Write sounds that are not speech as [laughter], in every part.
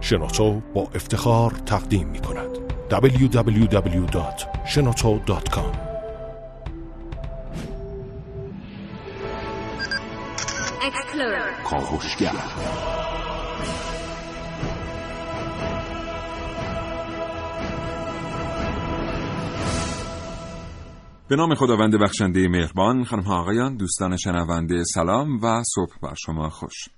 شنوتو با افتخار تقدیم می کند. www.shenoto.com کاوشگر به نام خداوند بخشنده مهربان خانم ها آقایان دوستان شنونده سلام و صبح بر شما خوش.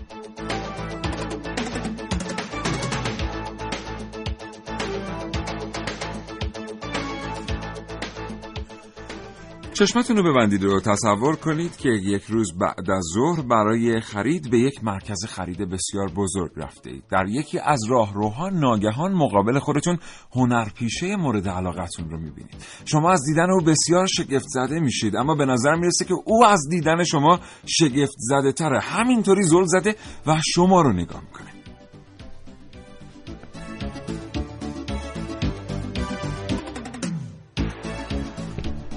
چشمتون رو ببندید و تصور کنید که یک روز بعد از ظهر برای خرید به یک مرکز خرید بسیار بزرگ رفته اید. در یکی از راهروها ناگهان مقابل خودتون هنرپیشه مورد علاقتون رو می‌بینید. شما از دیدن او بسیار شگفت زده میشید اما به نظر می‌رسه که او از دیدن شما شگفت زده تره. همینطوری زل زده و شما رو نگاه می‌کنه.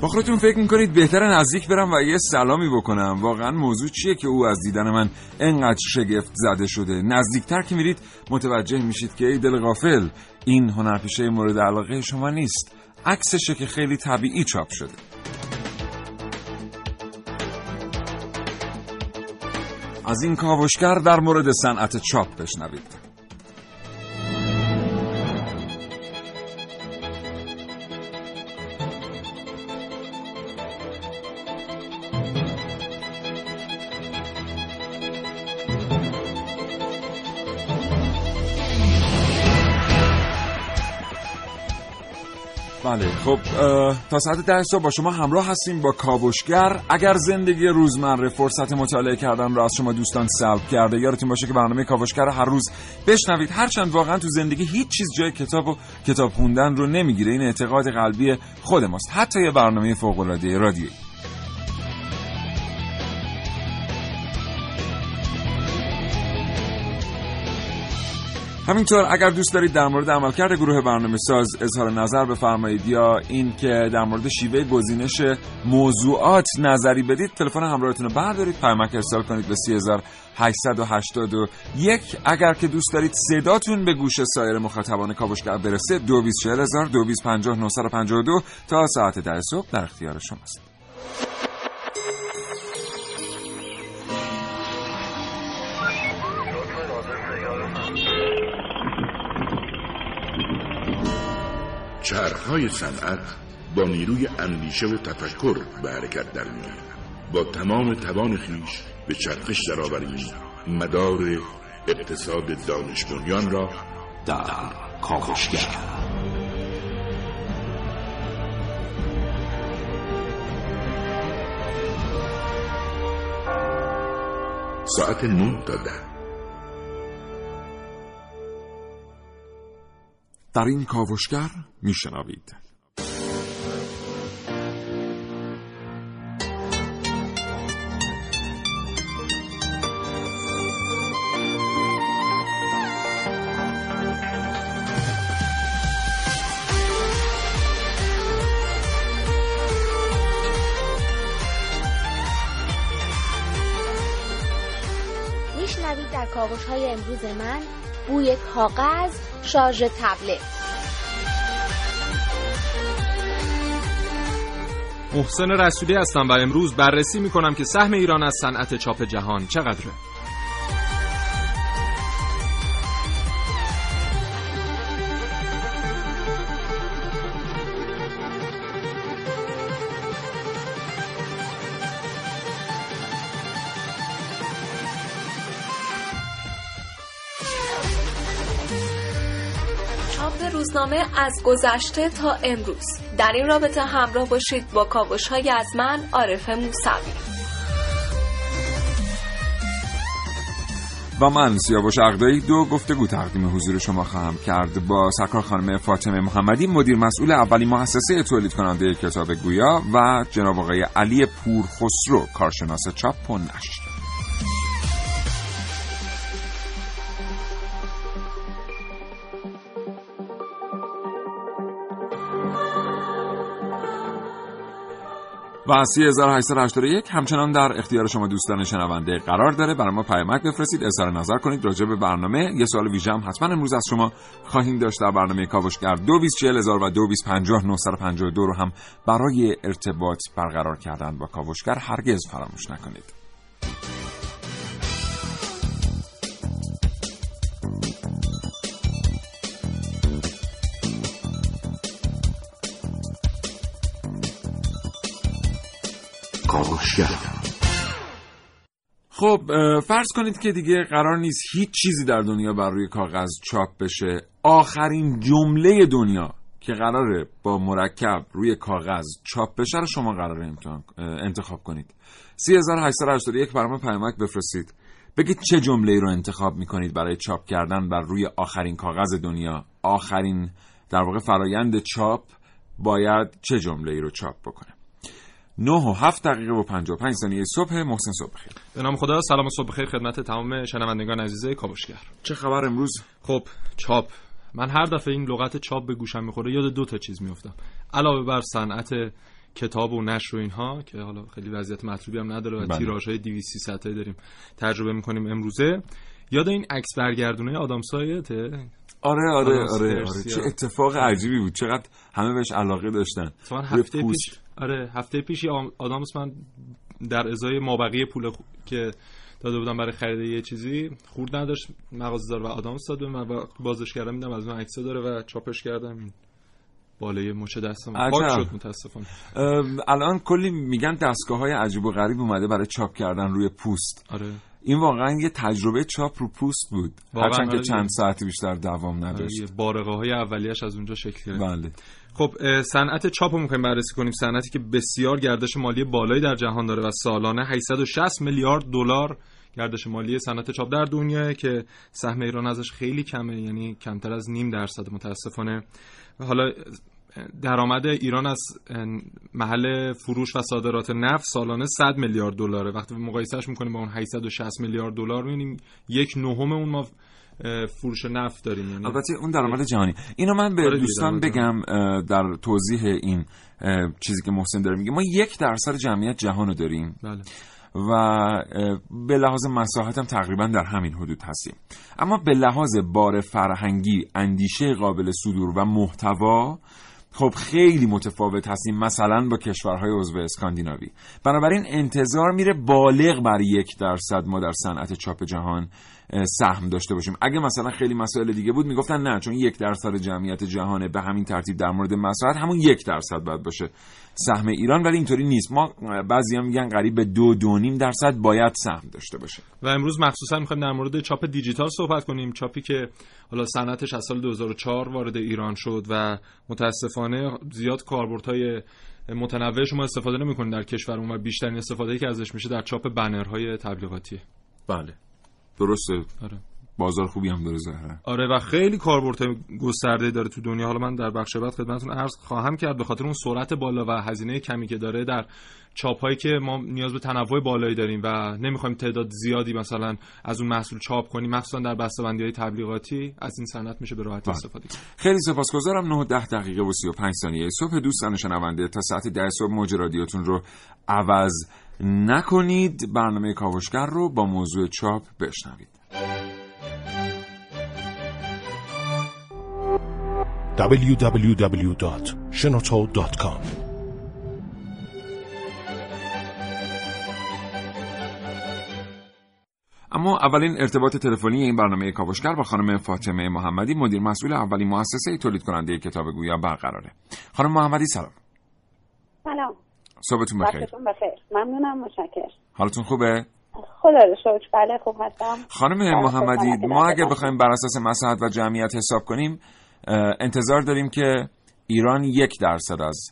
با خودتون فکر می‌کنید بهتر نزدیک برم و یه سلامی بکنم. واقعا موضوع چیه که او از دیدن من انقدر شگفت زده شده؟ نزدیکتر که میرید متوجه میشید که ای دل غافل این هنرپیشه مورد علاقه شما نیست. عکسشه که خیلی طبیعی چاپ شده. از این کاوشگر در مورد صنعت چاپ بشنوید. بله خب تا ساعت ده صبح با شما همراه هستیم با کاوشگر. اگر زندگی روزمره فرصت مطالعه کردن را از شما دوستان سلب کرده یادتون باشه که برنامه کاوشگر هر روز بشنوید. هرچند واقعا تو زندگی هیچ چیز جای کتاب و کتاب خوندن رو نمی‌گیره. این اعتقاد قلبی خود ماست. حتی یه برنامه فوق العاده رادیویی. همینطور اگر دوست دارید در مورد عملکرد گروه برنامه ساز اظهار نظر بفرمایید یا این که در مورد شیوه گزینش موضوعات نظری بدید تلفن همراهتون رو بردارید. پیامک ارسال کنید به 3881 اگر که دوست دارید صداتون به گوش سایر مخاطبان کاوشگر برسه 224000 2250 تا ساعت ده صبح در اختیار شماست. چرخهای صنعت با نیروی اندیشه و تفکر به حرکت در با تمام توان خیش به چرخش درآوریم مدار اقتصاد دانش را در کاوشگر. ساعت نه تا ده. در این کاوشگر میشنوید. کاوش های امروز من بوی کاغذ شارژ تبلت. محسن رسولی هستم و امروز بررسی می کنم که سهم ایران از صنعت چاپ جهان چقدره. روزنامه از گذشته تا امروز. در این رابطه همراه باشید با کاوش های از من عارف موسوی. و من سیاوش اقدایی دو گفتگو تقدیم حضور شما خواهم کرد. با سرکار خانم فاطمه محمدی مدیر مسئول اولی مؤسسه تولید کننده کتاب گویا و جناب آقای علی پورخسرو کارشناس چاپ و نشر. و 3881 همچنان در اختیار شما دوستان شنونده قرار داره برای ما پیامک بفرستید. اظهار نظر کنید. راجع به برنامه یه سوال ویژه هم حتما امروز از شما خواهیم داشت. در برنامه کاوشگر 224000 و 2250 رو هم برای ارتباط برقرار کردن با کاوشگر هرگز فراموش نکنید. خب فرض کنید که دیگه قرار نیست هیچ چیزی در دنیا بر روی کاغذ چاپ بشه. آخرین جمله دنیا که قراره با مرکب روی کاغذ چاپ بشه رو شما قراره انتخاب کنید. 3881 برای پیامک بفرستید. بگید چه جمله رو انتخاب می‌کنید برای چاپ کردن بر روی آخرین کاغذ دنیا. آخرین در واقع فرایند چاپ باید چه جمله ای رو چاپ بکنه؟ 9 و 7 دقیقه و 55 ثانیه صبح محسن صبح بخیر. به نام خدا سلام و صبح بخیر خدمت تمام شنوندگان عزیز کاوشگر. چه خبر امروز؟ خب چاپ. من هر دفعه این لغت چاپ به گوشم می‌خوره یاد دو تا چیز میافتم. علاوه بر صنعت کتاب و نشر و اینها که حالا خیلی وضعیت مطلوبی هم نداره و بله. تیراژ های 200 300 داریم تجربه می‌کنیم امروزه. یاد این عکس برگردونه آدم سایته آره آره آره, آره. چه اتفاق عجیبی بود. چقدر همه بهش علاقه داشتن. هفته پیش آره هفته پیش آدامس من در ازای مابقی پول که داده بودم برای خرید یه چیزی خورد نداشت مغازه‌دار و آدامس داد من بازش کردم میدم از اون عکس داره و چاپش کردم. بالای مچ دستم پاک شد متاسفانه. الان کلی میگن دستگاه های عجیب و غریب اومده برای چاپ کردن روی پوست. آره. این واقعا یه تجربه چاپ رو پوست بود. هرچند که آره. چند ساعتی بیشتر دوام آره، نداشت. بارقه های اولیش از اونجا شکل گرفت. بله. خب صنعت چاپ رو می‌خوایم بررسی کنیم. صنعتی که بسیار گردش مالی بالایی در جهان داره و سالانه 860 میلیارد دلار گردش مالی صنعت چاپ در دنیا که سهم ایران ازش خیلی کمه یعنی کمتر از نیم درصد متاسفانه. حالا درآمد ایران از محل فروش و صادرات نفت سالانه 100 میلیارد دلاره. وقتی مقایسهش می‌کنیم با اون 860 میلیارد دلار می‌بینیم یک نهم اون ما فروش نفت داریم یعنی البته اون درآمد جهانی. اینو من به آره دوستان بگم در توضیح این چیزی که محسن داره میگه. ما یک درصد جمعیت جهان رو داریم بله. و به لحاظ مساحت هم تقریبا در همین حدود هستیم. اما به لحاظ بار فرهنگی اندیشه قابل صدور و محتوا خب خیلی متفاوت هستیم مثلا با کشورهای عضو اسکاندیناوی. بنابراین انتظار میره بالغ بر یک درصد ما در صنعت چاپ جهان سهم داشته باشیم. اگه مثلا خیلی مسائل دیگه بود می‌گفتن نه چون یک درصد جمعیت جهانه. به همین ترتیب در مورد مساحت همون یک درصد باید باشه سهم ایران ولی اینطوری نیست. ما بعضی هم میگن قریب به دو دو نیم درصد باید سهم داشته باشه. و امروز مخصوصا می‌خوایم در مورد چاپ دیجیتال صحبت کنیم. چاپی که حالا صنعتش از سال 2004 وارد ایران شد و متاسفانه زیاد کاربردهای متنوع شما استفاده نمی‌کنید در کشورمون و بیشترین استفاده که ازش میشه در چاپ بنرهای تبلیغاتی. بله. درسته. آره. بازار خوبی هم داره زهره. آره و خیلی کاربرد گسترده داره تو دنیا. حالا من در بخش بعد خدمتتون عرض خواهم کرد به خاطر اون سرعت بالا و هزینه کمی که داره در چاپ هایی که ما نیاز به تنوع بالایی داریم و نمی‌خوایم تعداد زیادی مثلا از اون محصول چاپ کنیم مخصوصا در بسته‌بندی های تبلیغاتی از این صنعت میشه به راحتی بله. استفاده کرد خیلی سپاسگزارم. 9 10 دقیقه و 35 ثانیه صبح. دوستان شنونده تا ساعت 10 صبح موج رادیوتون رو عوض نکنید برنامه کاوشگر رو با موضوع چاپ بشنوید. www.shenoto.com اما اولین ارتباط تلفنی این برنامه کاوشگر با خانم فاطمه محمدی مدیر مسئول اولین مؤسسه تولید کننده کتاب گویا برقراره. خانم محمدی سلام. سلام. صبحتون بخیر. بخیر. ممنونم متشکرم. حالتون خوبه؟ خدا رو شکر. بله خوب هستم. خانم محمدی ما اگه بخوایم بر اساس مساحت و جمعیت حساب کنیم انتظار داریم که ایران یک درصد از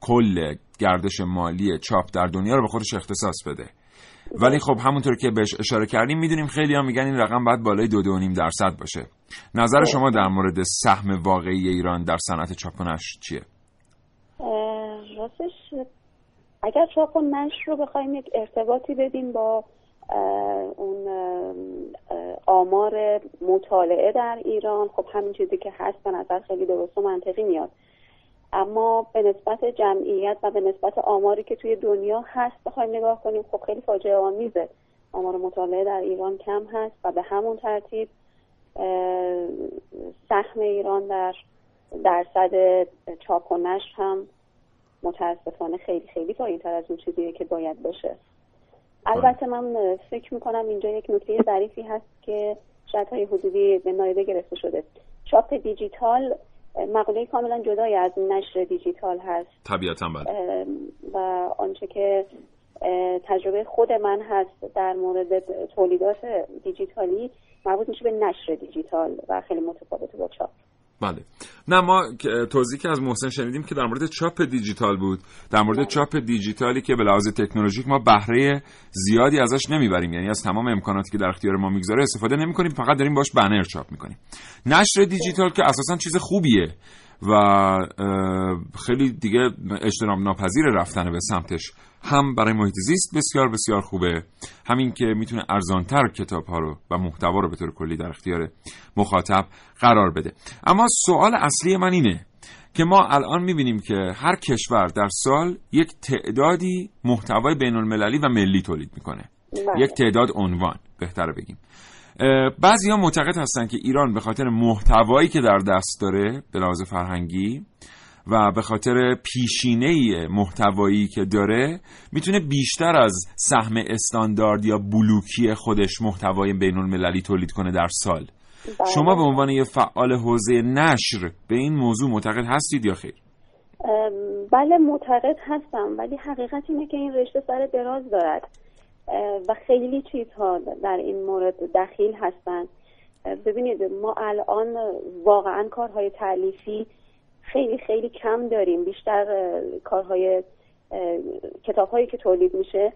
کل گردش مالی چاپ در دنیا رو به خودش اختصاص بده. ولی خب همونطور که بهش اشاره کردیم می‌دونیم خیلی ها میگن این رقم باید بالای دو دو نیم درصد باشه. نظر شما در مورد سهم واقعی ایران در صنعت چاپ و نشر چیه؟ اگر چاپ و نشر رو بخوایم یک ارتباطی بدیم با اون آمار مطالعه در ایران خب همین چیزی که هست به نظر خیلی درست و منطقی میاد. اما به نسبت جمعیت و به نسبت آماری که توی دنیا هست بخوایم نگاه کنیم خب خیلی فاجعه آمیزه. آمار مطالعه در ایران کم هست و به همون ترتیب سهم ایران در درصد چاپ و نشر هم متاسفانه خیلی خیلی پایین تر از اون چیزیه که باید باشه. البته من فکر می‌کنم اینجا یک نکته ظریفی هست که شاید های حدودی به نایده گرفته شده. چاپ دیجیتال مقوله کاملا جدای از نشر دیجیتال هست. طبیعتا بله. و آنچه که تجربه خود من هست در مورد تولیدات دیجیتالی مربوط میشه به نشر دیجیتال و خیلی متفاوته با چاپ. بله. نه ما توضیحی که از محسن شنیدیم که در مورد چاپ دیجیتال بود. در مورد. چاپ دیجیتالی که به لحاظ تکنولوژیک ما بهره زیادی ازش نمی‌بریم. یعنی از تمام امکاناتی که در اختیار ما می‌گذاره استفاده نمی‌کنیم فقط داریم باش بنر چاپ می‌کنیم. نشر دیجیتال که اساسا چیز خوبیه. و خیلی دیگه اجتناب ناپذیر رفتن به سمتش هم برای محیط زیست بسیار بسیار خوبه همین که می‌تونه ارزانتر کتاب ها رو و محتوا رو به طور کلی در اختیار مخاطب قرار بده. اما سوال اصلی من اینه که ما الان می‌بینیم که هر کشور در سال یک تعدادی محتوای بین المللی و ملی تولید می‌کنه. بله. یک تعداد عنوان بهتره بگیم. بعضی ها معتقد هستن که ایران به خاطر محتوایی که در دست داره به لحاظ فرهنگی و به خاطر پیشینه محتوایی که داره می‌تونه بیشتر از سهم استاندارد یا بلوکی خودش محتوای بین المللی تولید کنه در سال بله. شما به عنوان یه فعال حوزه نشر به این موضوع معتقد هستید یا خیر؟ بله معتقد هستم ولی حقیقت اینه که این رشته سر دراز دارد و خیلی چیزها در این مورد دخیل هستند ببینید ما الان واقعا کارهای تعلیفی خیلی خیلی کم داریم. بیشتر کارهای کتاب هایی که تولید میشه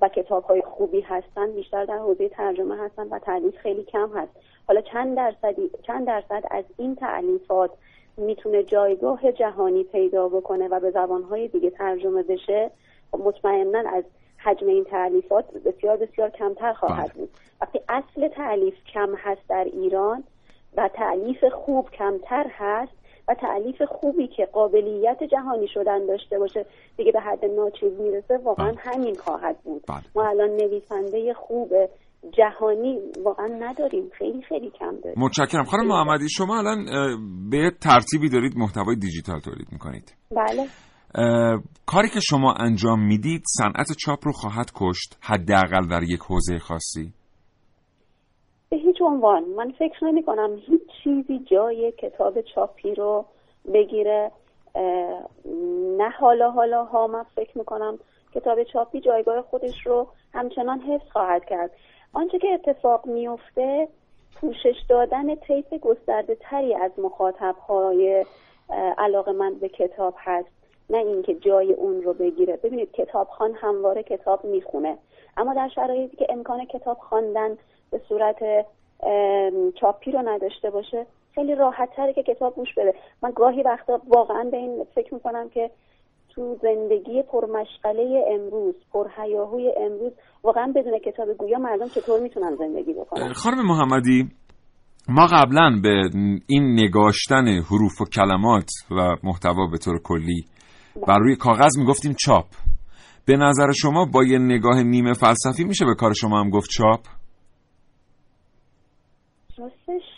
و کتاب های خوبی هستن بیشتر در حوزه ترجمه هستن و تعلیف خیلی کم هست. حالا چند درصدی چند درصد از این تعلیفات می‌تونه جایگاه جهانی پیدا بکنه و به زبانهای دیگه ترجمه بشه؟ خب مطمئنا از حجم این تعلیفات بسیار بسیار کمتر خواهد بله. بود. وقتی اصل تعلیف کم هست در ایران و تعلیف خوب کمتر هست و تعلیف خوبی که قابلیت جهانی شدن داشته باشه دیگه به حد ناچیز می‌رسه واقعا بله. همین خواهد بود. بله. ما الان نویسنده خوب جهانی واقعا نداریم. خیلی خیلی کم داریم. متشکرم. خانم محمدی شما الان به ترتیبی دارید محتوای دیجیتال تولید می‌کنید. بله. کاری که شما انجام می‌دید صنعت چاپ رو خواهد کشت حداقل در یک حوزه خاصی؟ به هیچ عنوان. من فکر نمی کنم هیچ چیزی جای کتاب چاپی رو بگیره. نه حالا حالا ها من فکر می‌کنم کتاب چاپی جایگاه خودش رو همچنان حفظ خواهد کرد. آنچه که اتفاق میفته پوشش دادن طیف گسترده تری از مخاطب های علاقه به کتاب هست. نه اینکه جای اون رو بگیره. ببینید کتابخان همواره کتاب می‌خونه. اما در شرایطی که امکان کتاب خواندن به صورت چاپی رو نداشته باشه خیلی راحت تره که کتاب گوش بده. من گاهی وقتا واقعا به این فکر می‌کنم که تو زندگی پرمشغله امروز پرهیاهوی امروز واقعا بدون کتاب گویا مردم چطور می‌تونن زندگی بکنن؟ خانم محمدی ما قبلا به این نگاشتن حروف و کلمات و محتوا به طور کلی بر روی کاغذ می‌گفتیم چاپ. به نظر شما با یه نگاه نیمه فلسفی میشه به کار شما هم گفت چاپ؟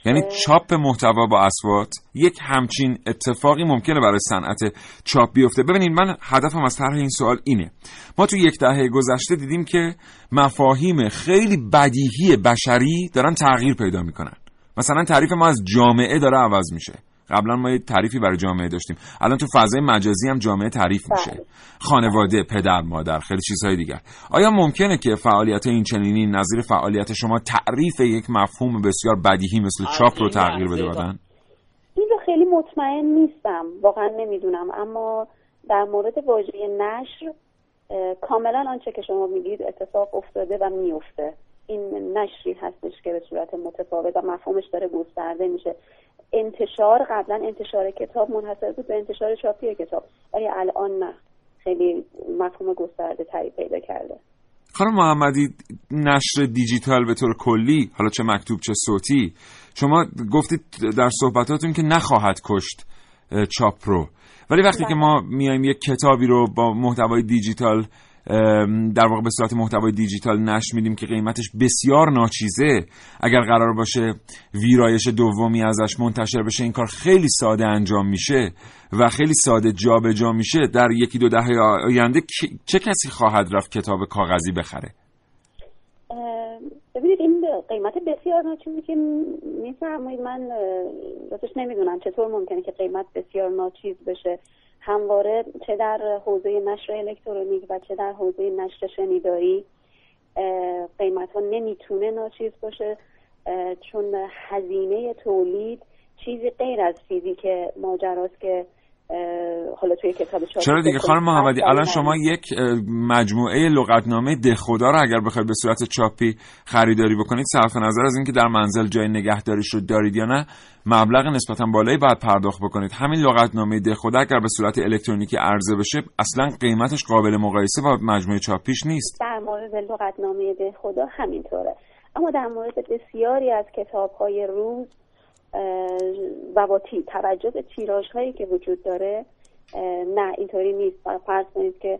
یعنی چاپ محتوا با اسوات یک همچین اتفاقی ممکنه برای صنعت چاپ بیفته. ببینید من هدفم از طرح این سوال اینه. ما تو یک دهه گذشته دیدیم که مفاهیم خیلی بدیهی بشری دارن تغییر پیدا می‌کنن. مثلا تعریف ما از جامعه داره عوض میشه. قبلا ما یه تعریفی برای جامعه داشتیم. الان تو فضای مجازی هم جامعه تعریف میشه. بله. خانواده پدر مادر خیلی چیزهای دیگر. آیا ممکنه که فعالیت این چنینی نظیر فعالیت شما تعریف یک مفهوم بسیار بدیهی مثل چاپ رو تغییر بده بدن؟ این رو خیلی مطمئن نیستم. واقعا نمی‌دونم. اما در مورد واژه نشر کاملا آنچه که شما میگید اتفاق افتاده و میفته این نشری هستش که به صورت متفاوت و مفهومش داره گسترده میشه. انتشار قبلا انتشار کتاب منحصر بود به انتشار چاپی کتاب. ولی الان نه. خیلی مفهوم گسترده تری پیدا کرده. خانم محمدی نشر دیجیتال به طور کلی حالا چه مکتوب چه صوتی شما گفتید در صحبتاتون که نخواهد کشت چاپ رو. ولی وقتی که ما میایم یک کتابی رو با محتوای دیجیتال در واقع به صورت محتوای دیجیتال نشر میدیم که قیمتش بسیار ناچیزه. اگر قرار باشه ویرایش دومی ازش منتشر بشه این کار خیلی ساده انجام میشه و خیلی ساده جابجا جا میشه. در یکی دو دهه آینده چه کسی خواهد رفت کتاب کاغذی بخره؟ ببینید این قیمت بسیار ناچیزی که میفرمایید. من راستش نمی‌دونم چطور ممکنه که قیمت بسیار ناچیز بشه. همواره چه در حوزه نشر الکترونیک و چه در حوزه نشر شنیداری قیمت ها نمی‌تونه ناچیز باشه چون هزینه تولید چیزی غیر از فیزیک ماجراست که حالا توی کتاب چرا دیگه؟ خانم محمدی الان شما یک مجموعه لغتنامه دهخدا رو اگر بخواید به صورت چاپی خریداری بکنید صرف نظر از اینکه در منزل جای نگهداریش رو دارید یا نه مبلغ نسبتا بالایی باید پرداخت بکنید. همین لغتنامه دهخدا اگر به صورت الکترونیکی عرضه بشه اصلا قیمتش قابل مقایسه با مجموعه چاپیش نیست. در مورد لغتنامه دهخدا همینطوره. اما در مورد بسیاری از کتاب های روز و با توجه به تیراژ هایی که وجود داره نه اینطوری نیست. فرض کنید که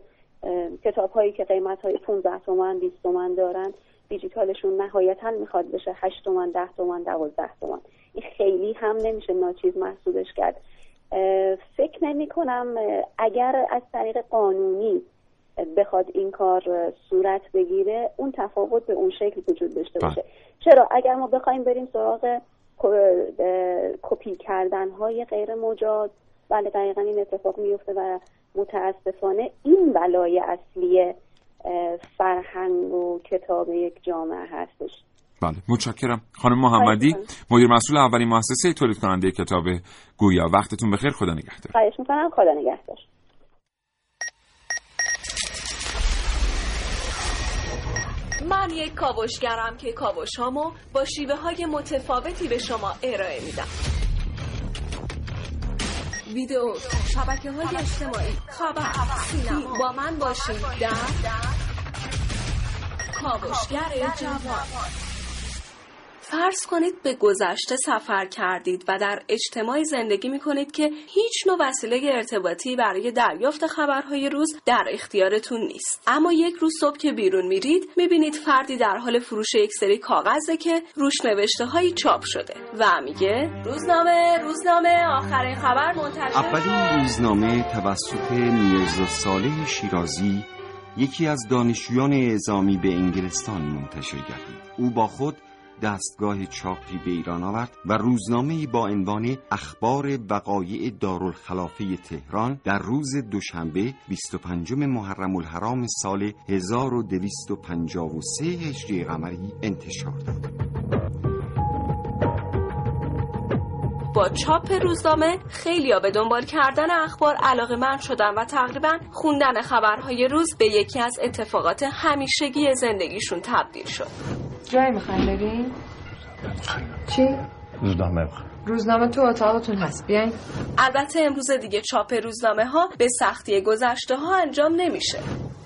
کتاب هایی که قیمت های 15 تومن 20 تومن دارن دیجیتالشون نهایتا می‌خواد بشه 8 تومن 10 تومن 12 تومن این خیلی هم نمیشه ناچیز محسوبش کرد. فکر نمی کنم اگر از طریق قانونی بخواد این کار صورت بگیره اون تفاوت به اون شکل وجود داشته باشه. بله. چرا؟ اگر ما بخوایم بریم سراغ کپی کردن های غیر مجاز. بله دقیقا این اتفاق میفته و متاسفانه این بلای اصلی فرهنگ و کتاب یک جامعه هستش. بله متشکرم. خانم محمدی مدیر مسئول اولین مؤسسه تولید کننده کتاب گویا. وقتتون بخیر. خدا نگهدار. خواهش می‌کنم. خدا نگهدار. من یک کاوشگرم که کاوشهامو با شیوه های متفاوتی به شما ارائه میدم. ویدیو شبکه های اجتماعی خبر سینما. با من باشید در کاوشگر جوان. فرض کنید به گذشته سفر کردید و در اجتماعی زندگی می کنید که هیچ نوع وسیله ارتباطی برای دریافت خبرهای روز در اختیارتون نیست. اما یک روز صبح که بیرون میرید می‌بینید فردی در حال فروش یک سری کاغذه که روش نوشته هایی چاپ شده و میگه روزنامه روزنامه آخرین خبر منتشر اولین روزنامه توسط میرزا صالح شیرازی یکی از دانشجویان اعزامی به انگلستان منتشر گردید. او با خود دستگاه چاپی به ایران آورد و روزنامه با عنوان اخبار وقایع دارالخلافه تهران در روز دوشنبه 25 محرم الحرام سال 1253 هجری قمری انتشار داد. با چاپ روزنامه خیلی به دنبال کردن اخبار علاقه من شدن و تقریبا خوندن خبرهای روز به یکی از اتفاقات همیشگی زندگیشون تبدیل شد جایی می‌خوایم بریم؟ چی؟ روزنامه روزنامه تو اتاقتون هست. بیاین. البته امروز دیگه چاپ روزنامه ها به سختی گذشته ها انجام نمیشه.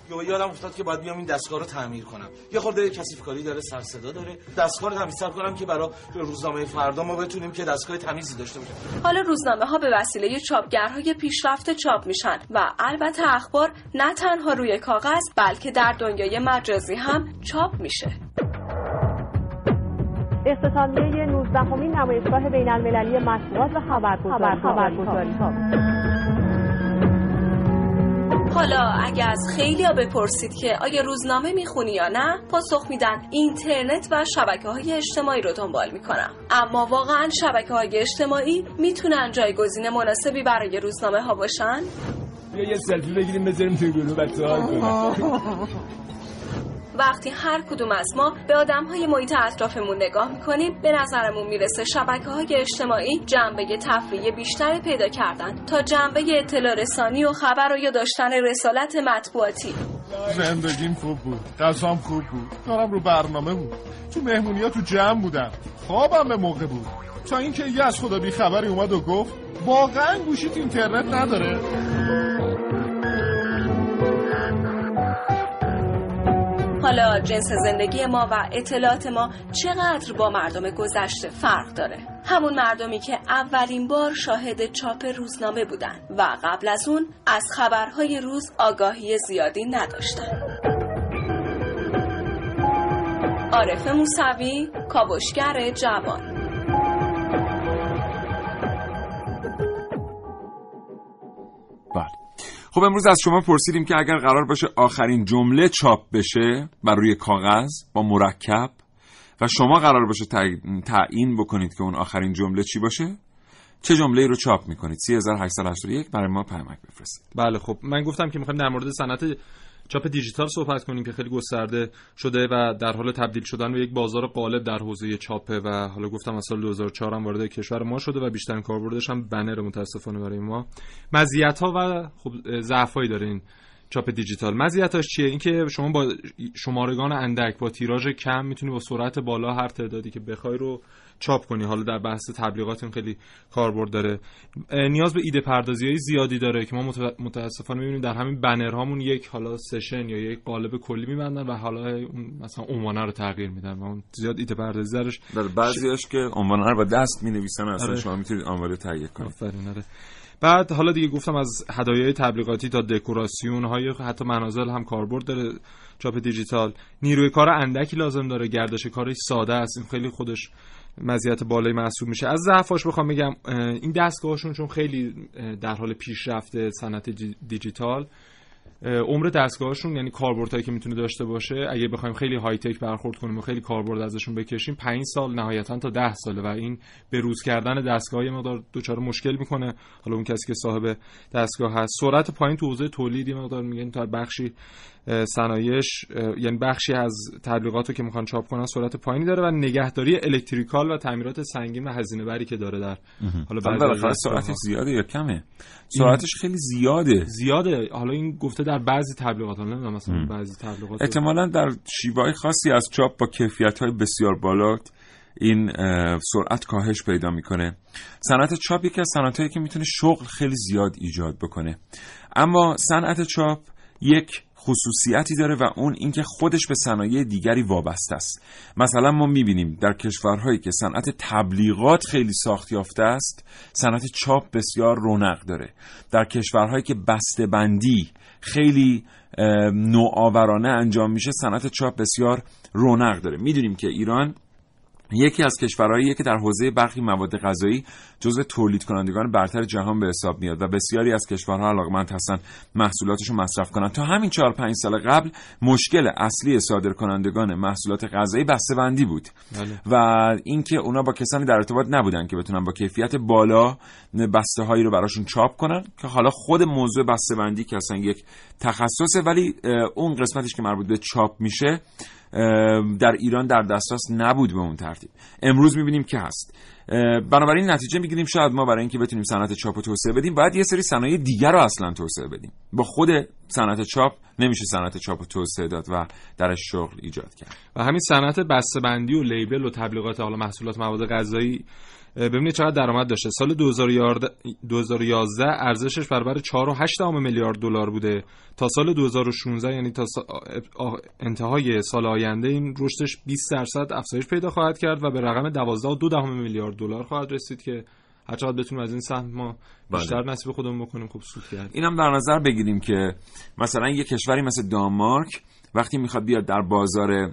یه یادم افتاد که باید بیام این دستگاه رو تعمیر کنم. یه خورده کثیف کاری داره سر صدا داره. دستگاه رو تمیز کنم که برای روزنامه فردا ما بتونیم که دستگاه تمیزی داشته باشیم. حالا روزنامه ها به وسیله چاپگرهای پیشرفته چاپ میشن و البته اخبار نه تنها روی کاغذ بلکه در دنیای مجازی هم چاپ میشه. اختتامیه 19 همین نمایشگاه بین المللی مطبوعات و خبرگزاری. ها حالا اگه از خیلی ها بپرسید که آیا روزنامه می‌خونی یا نه پاسخ میدن اینترنت و شبکه های اجتماعی رو دنبال می‌کنم. اما واقعا شبکه های اجتماعی می‌تونن جایگزین مناسبی برای روزنامه ها باشن؟ بیا یه سلفی بگیریم بذاریم توی گروه بچه [laughs] وقتی هر کدوم از ما به آدم های محیط اطرافمون نگاه می‌کنیم به نظرمون می‌رسه شبکه های اجتماعی جنبه تفریح بیشتری پیدا کردن تا جنبه اطلاع رسانی و خبر و یا داشتن رسالت مطبوعاتی. زندگیم خوب بود قصام خوب بود کارم رو برنامه بود. تو مهمونی ها تو جمع بودم خوابم به موقع بود. تا اینکه یه از خدا بی خبری اومد و گفت واقعا گوشیت اینترنت نداره؟ حالا جنس زندگی ما و اطلاعات ما چقدر با مردم گذشته فرق داره؟ همون مردمی که اولین بار شاهد چاپ روزنامه بودن و قبل از اون از خبرهای روز آگاهی زیادی نداشتن. عارف موسوی کاوشگر جوان. خب امروز از شما پرسیدیم که اگر قرار باشه آخرین جمله چاپ بشه بر روی کاغذ با مرکب و شما قرار باشه تعیین بکنید که اون آخرین جمله چی باشه چه جمله رو چاپ می‌کنید؟ 3881 برای ما پیامک بفرستید. بله خب من گفتم که می‌خوایم در مورد صنعت چاپ دیجیتال صحبت کنیم که خیلی گسترده شده و در حال تبدیل شدن به یک بازار غالب در حوزه چاپه و حالا گفتم از سال 2004 هم وارد کشور ما شده و بیشترین کاربردش هم بنر متاسفانه برای ما. مزیت ها و خب ضعفایی داره این چاپ دیجیتال. مزیتاش چیه؟ اینکه شما با شمارگان اندک با تیراژ کم می‌تونی با سرعت بالا هر تعدادی که بخوای رو چاپ کنی. حالا در بحث تبلیغات این خیلی کاربرد داره. نیاز به ایده پردازی های زیادی داره که ما متاسفانه می‌بینیم در همین بنرهامون یک حالا سشن یا یک قالب کلی میبندن و حالا اون مثلا عنوانه رو تغییر میدن و اون زیاد ایده پردازی درش در بعضیاش ش... که عنوانه رو با دست می‌نویسن اصلا آره. شما می‌تونید آماده تهیه کنید. آره. بعد حالا دیگه گفتم از هدایای تبلیغاتی تا دکوراسیون های حتی منازل هم کاربرد داره. چاپ دیجیتال. نیروی کار اندکی لازم داره. گردش کارش ساده است. این خیلی خودش مزیت بالای محسوب میشه. از ضعفاش بخوام بگم این دستگاهشون چون خیلی در حال پیشرفت صنعت دیجیتال عمر دستگاهشون یعنی کاربردهایی که می‌تونه داشته باشه اگه بخوایم خیلی های تک برخورد کنیم و خیلی کاربرد ازشون بکشیم 5 سال نهایتا تا 10 ساله و این به روز کردن دستگاه یه مقدار دچار مشکل می‌کنه. حالا اون کسی که صاحب دستگاه هست. سرعت پایین تو حوزه تولید یه مقدار میگن تا بخشی صنایش یعنی بخشی از تبلیغات رو که می‌خوان چاپ کنن سرعت پایینی داره و نگهداری الکتریکال و تعمیرات سنگین و هزینه بری که داره در حالا بعضی سرعتش زیاده یا کمه؟ سرعتش خیلی زیاده. زیاده. حالا این گفته در بعضی تبلیغات حالا مثلا بعضی تبلیغات احتمالاً در شیوه خاصی از چاپ با کیفیت های بسیار بالا این سرعت کاهش پیدا می‌کنه. صنعت چاپ یکی از صنعتایی که می‌تونه شغل خیلی زیاد ایجاد بکنه. اما صنعت چاپ یک خصوصیتی داره و اون اینکه خودش به صنایع دیگری وابسته است. مثلا ما می‌بینیم در کشورهایی که صنعت تبلیغات خیلی ساخت یافته است صنعت چاپ بسیار رونق داره. در کشورهایی که بندی خیلی نوآورانه انجام میشه صنعت چاپ بسیار رونق داره. می‌دونیم که ایران یکی از کشورهایی که در حوزه برخی مواد غذایی جزو تولید کنندگان برتر جهان به حساب میاد و بسیاری از کشورها علاقمند هستن محصولاتشون مصرف کنند تا همین 4 5 سال قبل مشکل اصلی صادر کنندگان محصولات غذایی بسته‌بندی بود بله. و اینکه اونا با کسانی در ارتباط نبودن که بتونن با کیفیت بالا بسته هایی رو براشون چاپ کنن که حالا خود موضوع بسته‌بندی که اصلا یک تخصصه ولی اون قسمتش که مربوط به چاپ میشه در ایران در دسترس نبود به اون ترتیب. امروز می‌بینیم که هست. بنابراین نتیجه می‌گیریم. شاید ما برای اینکه بتونیم صنعت چاپ رو توسعه بدیم باید یه سری صنایع دیگر رو اصلا توسعه بدیم. با خود صنعت چاپ نمیشه صنعت چاپ رو توسعه داد و درش شغل ایجاد کرد. و همین صنعت بسته‌بندی و لیبل و تبلیغات حالا محصولات مواد غذایی ببینید چقدر درآمد داشته. سال 2011 ارزشش برابر 4.8 میلیارد دلار بوده. تا سال 2016 یعنی تا انتهای سال آینده این رشدش 20 درصد افزایش پیدا خواهد کرد و به رقم 12.2 میلیارد دلار خواهد رسید که هر چقدر بتونیم از این سهم ما بیشتر بله. نصیب خودمون بکنیم خوب سود کرد. اینم در نظر بگیریم که مثلا یه کشوری مثل دانمارک وقتی می‌خواد بیاد در بازار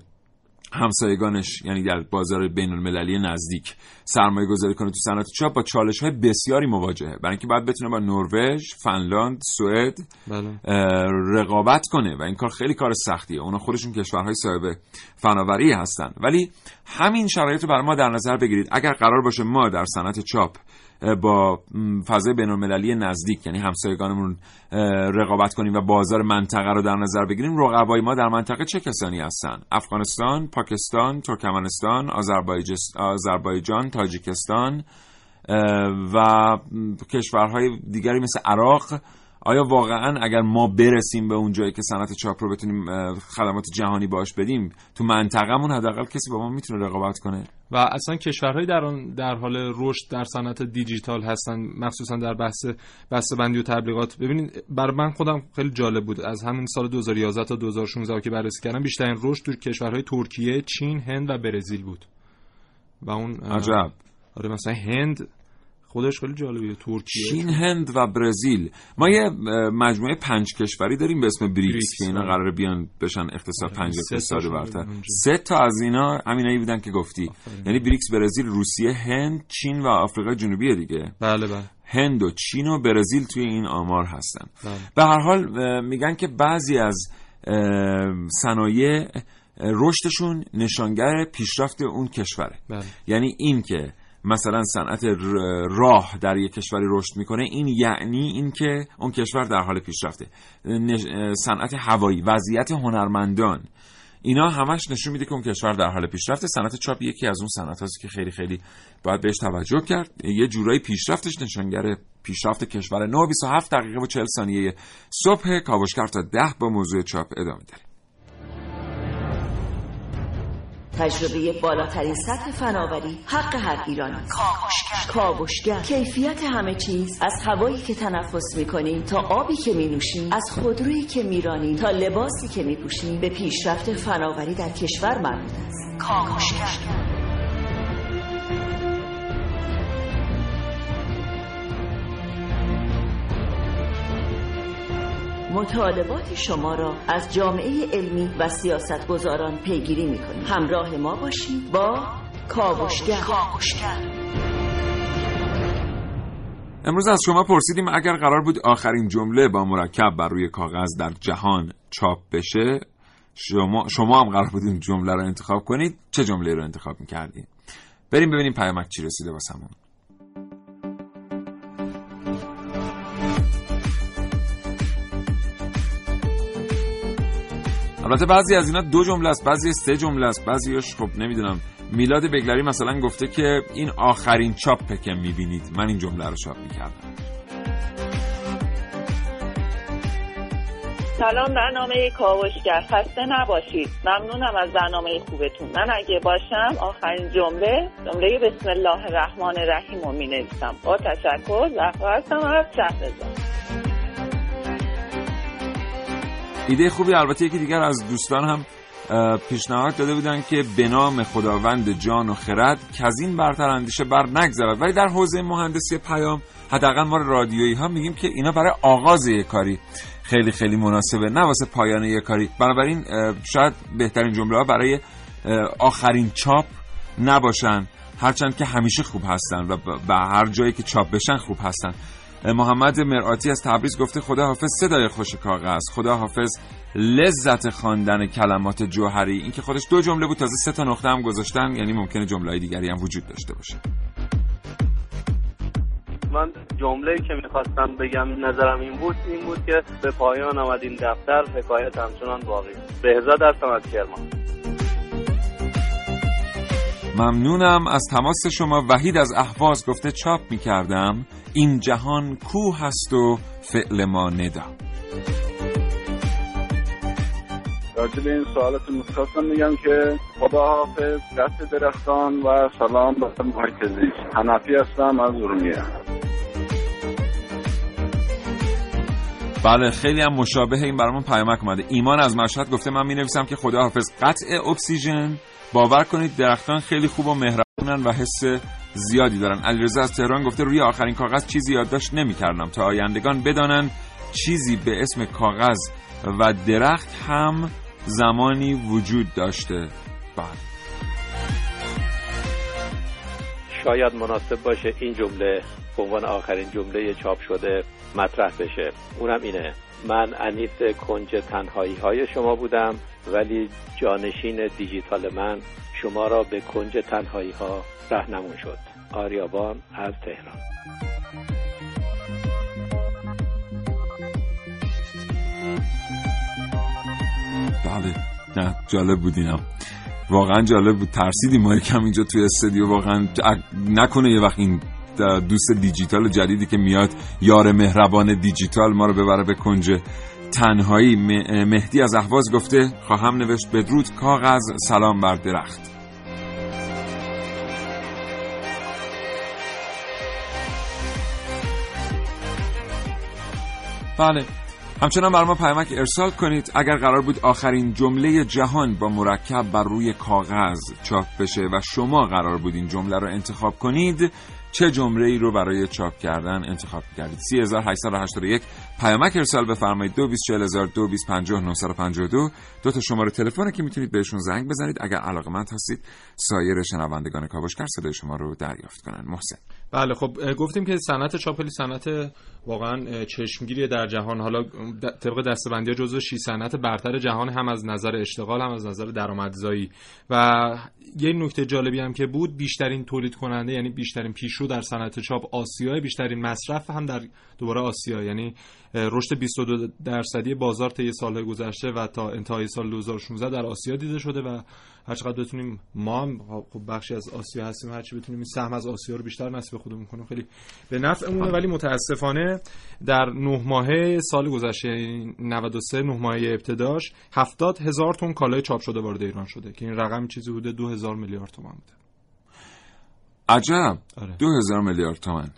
همسایگانش یعنی در بازار بین المللی نزدیک سرمایه گذاری کنه تو صنعت چاپ با چالش های بسیاری مواجهه. برای اینکه باید بتونه با نروژ، فنلاند، سوئد بله. رقابت کنه و این کار خیلی کار سختیه. اونا خودشون کشورهای صاحب فناوری هستن. ولی همین شرایط رو برای ما در نظر بگیرید. اگر قرار باشه ما در صنعت چاپ با فضای بین المللی نزدیک یعنی همسایگانمون رقابت کنیم و بازار منطقه رو در نظر بگیریم رقبای ما در منطقه چه کسانی هستن؟ افغانستان پاکستان ترکمنستان آذربایجان تاجیکستان و کشورهای دیگری مثل عراق آیا واقعا اگر ما برسیم به اون جایی که صنعت چاپ رو بتونیم خدمات جهانی باش بدیم تو منطقهمون حداقل کسی با ما می‌تونه رقابت کنه؟ و اصلا کشورهای در در حال رشد در صنعت دیجیتال هستن مخصوصا در بحث بسته بندی و تبلیغات. ببینید برای من خودم خیلی جالب بود. از همین سال 2011 تا 2016 که بررسی کردم بیشترین رشد در کشورهای ترکیه، چین، هند و برزیل بود. و اون عجب. آره مثلا هند خودش خیلی جالبیه ترکیه. چین هند و برزیل. ما یه مجموعه پنج کشوری داریم به اسم بریکس که اینا آره. قراره بیان بشن اقتصاد آره، پنج اقتصاد برتر. سه تا از اینا همینایی بودن که گفتی. یعنی بریکس برزیل روسیه هند چین و آفریقای جنوبی دیگه. بله بله. هند و چین و برزیل توی این آمار هستن. بله. به هر حال میگن که بعضی از صنایع رشدشون نشانگر پیشرفت اون کشوره. بله. یعنی این که مثلا صنعت راه در یک کشوری رشد می‌کنه این یعنی اینکه اون کشور در حال پیشرفته. صنعت هوایی وضعیت هنرمندان اینا همش نشون میده که اون کشور در حال پیشرفته. صنعت چاپ یکی از اون صنعت هاست که خیلی خیلی باید بهش توجه کرد. یه جورایی پیشرفتش نشانگر پیشرفت کشور. 927 دقیقه و 40 ثانیه صبح کاوشگر تا 10 با موضوع چاپ ادامه داره. تجربه بالاترین سطح فناوری حق هر ایرانی کاوشگر. کاوشگر. کیفیت همه چیز. از هوایی که تنفس می‌کنیم تا آبی که مینوشیم از خودرویی که میرانیم تا لباسی که میپوشیم به پیشرفت فناوری در کشور مربوط است. کاوشگر. مطالبات شما را از جامعه علمی و سیاستگزاران پیگیری می‌کنیم. همراه ما باشید با کاوشگر. امروز از شما پرسیدیم اگر قرار بود آخرین جمله با مرکب بر روی کاغذ در جهان چاپ بشه شما, شما هم قرار بود این جمله رو انتخاب کنید چه جمله رو انتخاب می‌کردید بریم ببینیم پیامک چی رسیده واسمون. البته بعضی از اینا دو جمله است بعضی سه جمله است بعضیش خب نمی‌دونم. میلاد بگلری مثلا گفته که این آخرین چاپه که می‌بینید. من این جمله رو چاپ می‌کردم. سلام برنامه کاوشگر. خسته نباشید. ممنونم از برنامه خوبتون. من اگه باشم آخرین جمله جمله بسم الله الرحمن الرحیم رو می نویسم با تشکر زهرا هستم از شهرزاد. ایده خوبی البته یکی دیگر از دوستان هم پیشنهاد داده بودن که به نام خداوند جان و خرد کزین برتر اندیشه بر نگذرد. ولی در حوزه مهندسی پیام حداقل ما رادیویی ها میگیم که اینا برای آغاز یک کاری خیلی خیلی مناسبه نه واسه پایان یک کاری. بنابراین شاید بهترین جمله ها برای آخرین چاپ نباشن. هرچند که همیشه خوب هستن و به هر جایی که چاپ بشن خوب هستن. محمد مرآتی از تبریز گفته خدا حافظ صدای خوش کاغذ. خدا حافظ لذت خواندن کلمات جوهری. این که خودش دو جمله بود تازه سه تا نقطه هم گذاشتن یعنی ممکنه جمله دیگری هم وجود داشته باشه. من جمله که می‌خواستم بگم نظرم این بود این بود که به پایان آمد این دفتر حکایت همچنان باقی. بهزاد هستم از کرمان. ممنونم. از تماس شما وحید از احواز گفته چاپ می‌کردم. این جهان کو هست و فعل ما ندا. راجع به این سوالتون می‌خواستم میگم که خدا حافظ دست درختان و سلام به محیط حنفی هستم از ارومیه. بله خیلی هم مشابه این برامون پیامک اومده. ایمان از مشهد گفته من می نویسم که خدا حافظ قطع اکسیژن باور کنید درختان خیلی خوب و مهربونن و حس زیادی دارن. علیرضا از تهران گفته روی آخرین کاغذ چیزی یادداشت نمی‌کردم. تا آیندگان بدانن چیزی به اسم کاغذ و درخت هم زمانی وجود داشته. بعد شاید مناسب باشه این جمله به عنوان آخرین جمله چاپ شده مطرح بشه. اونم اینه. من انیس کنج تنهایی های شما بودم ولی جانشین دیجیتال من شما را به کنج تنهایی ها رهنمون شد. آریابان از تهران. بله نه جالب بود اینم. واقعا جالب بود. ترسیدیم ما یکم اینجا توی استودیو. واقعا نکنه یه وقت این دوست دیجیتال جدیدی که میاد یار مهربان دیجیتال ما رو ببره به کنج تنهایی. مهدی از احواز گفته خواهم نوشت بدرود. کاغذ سلام بر درخت. بله. همچنان بر ما پیامک ارسال کنید اگر قرار بود آخرین جمله جهان با مرکب بر روی کاغذ چاپ بشه و شما قرار بود این جمله رو انتخاب کنید چه جمله ای رو برای چاپ کردن انتخاب کردید؟ 3881 پیامک ارسال بفرمایید. 224000 دو تا شماره تلفن که می‌تونید بهشون زنگ بزنید اگر علاقمند هستید سایر شنوندگان کاوشگر صدای شما رو دریافت کنن. محسن. بله خب گفتیم که صنعت چاپلی صنعت واقعا چشمگیری در جهان. حالا طبق دستبندی جزو 6 صنعت برتر جهان هم از نظر اشتغال هم از نظر درآمدزایی. و یه نکته جالبی هم که بود بیشترین تولید کننده یعنی بیشترین پیشرو در صنعت چاپ آسیا بیشترین مصرف هم در دوباره آسیا. یعنی رشد 22 درصدی بازار طی سالهای گذشته و تا انتهای سال 2016 در آسیا دیده شده و هر چقدر بتونیم ما هم خب بخشی از آسیا هستیم هر چی بتونیم این سهم از آسیا رو بیشتر نصیب خودمون کنیم خیلی به نفعمونه ولی متاسفانه در نه ماهه سال گذشته 93 نه ماهه ابتداش 70 هزار تن کالای چاپ شده وارد ایران شده که این رقم چیزی بوده 2000 میلیارد تومان بوده. عجب. آره. 2000 میلیارد تومان.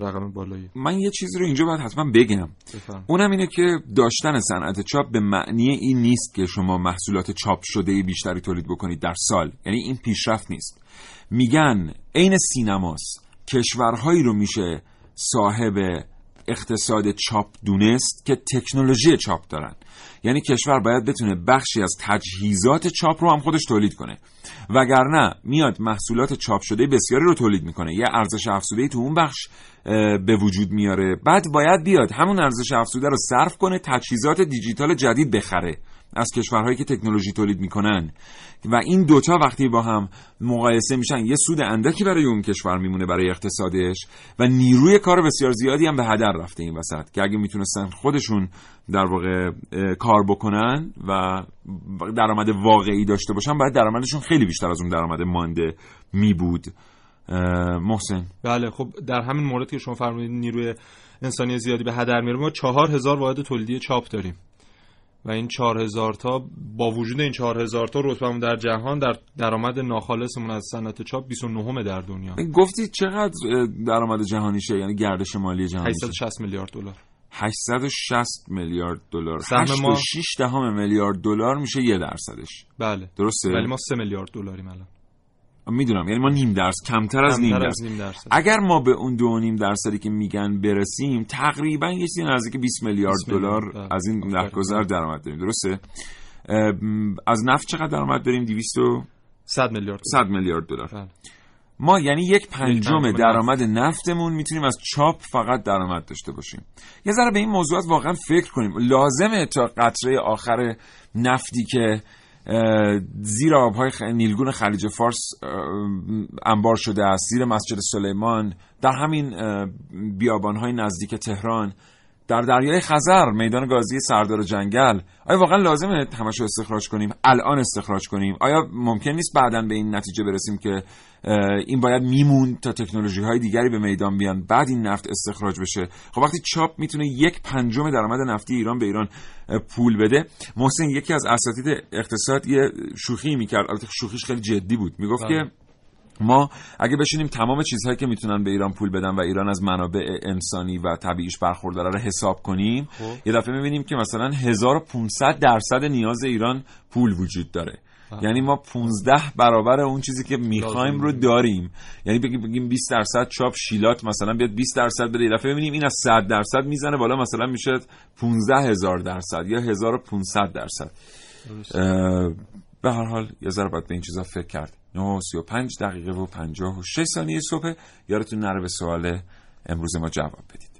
رقم بالایی. من یه چیزی رو اینجا باید حتما بگم. اونم اینه که داشتن صنعت چاپ به معنی این نیست که شما محصولات چاپ شده بیشتری تولید بکنید در سال. یعنی این پیشرفت نیست. میگن عین سینماست. کشورهایی رو میشه صاحب اقتصاد چاپ دونست که تکنولوژی چاپ دارن. یعنی کشور باید بتونه بخشی از تجهیزات چاپ رو هم خودش تولید کنه. وگرنه میاد محصولات چاپ شده بسیاری رو تولید می‌کنه. یه ارزش افزوده تو اون بخش به وجود میاره. بعد باید بیاد همون ارزش افزوده رو صرف کنه تجهیزات دیجیتال جدید بخره. از کشورهایی که تکنولوژی تولید می‌کنن. و این دوتا وقتی با هم مقایسه میشن یه سود اندکی برای اون کشور میمونه برای اقتصادش و نیروی کار بسیار زیادی هم به هدر رفته این وسط که اگه می‌تونستن خودشون در واقع کار بکنن و درآمد واقعی داشته باشن باید درآمدشون خیلی بیشتر از اون درآمد مانده می بود محسن. بله خب در همین مورد که شما فرمودید نیروی انسانی زیادی به هدر میره ما چهار هزار واحد تولیدی چاپ داریم. و این 4000 تا با وجود این 4000 تا رتبهمون در جهان در درآمد ناخالصمون از صنعت چاپ 29 در دنیا. گفتی چقدر درآمد جهانیشه یعنی گردش مالی جهانی 860 میلیارد دلار. 860 میلیارد دلار. 8 ما 6 دهم میلیارد دلار میشه یه درصدش. بله. درسته؟ ولی ما 3 میلیارد دلاریم الان. می‌دونم. یعنی ما نیم درصد کمتر از نیم درصد. اگر ما به اون دو نیم درصدی که میگن برسیم تقریبا یه چیزی نزدیک 20 میلیارد دلار بله. از این رهگذر درآمد داریم. درسته؟ از نفت چقدر درآمد داریم؟ 200 100 میلیارد. 100 میلیارد دلار. بله. ما یعنی یک پنجم درآمد نفتمون می‌تونیم از چاپ فقط درآمد داشته باشیم. یه ذره به این موضوعات واقعا فکر کنیم. لازمه تا قطره آخر نفتی که زیر آبهای نیلگون خلیج فارس انبار شده است زیر مسجد سلیمان در همین بیابانهای نزدیک تهران. در دریای خزر میدان گازی سردار جنگل. آیا واقعا لازمه همش استخراج کنیم؟ الان استخراج کنیم. آیا ممکن نیست بعدا به این نتیجه برسیم که این باید میمون تا تکنولوژی های دیگری به میدان بیان بعد این نفت استخراج بشه؟ خب وقتی چاپ می‌تونه یک پنجم درآمد نفتی ایران به ایران پول بده محسن یکی از اساتید اقتصاد یه شوخی می‌کرد. البته شوخیش خیلی جدی بود. می‌گفت که بله. ما اگه بشینیم تمام چیزهایی که می‌تونن به ایران پول بدن و ایران از منابع انسانی و طبیعیش برخورداره رو حساب کنیم خب. یه دفعه می‌بینیم که مثلا 1500 درصد نیاز ایران پول وجود داره. یعنی ما 15 برابر اون چیزی که می‌خوایم رو داریم. یعنی بگیم بگیم 20 درصد چاپ شیلات مثلا بیاد 20 درصد بده. دفعه ببینیم این از 100 درصد می‌زنه بالا مثلا میشه 15 هزار درصد یا 1500 درصد. به هر حال یه ذره باید به این چیزا فکر کرد. 35 دقیقه و 56 ثانیه صبح. یارتون نره به سوال امروز ما جواب بدید.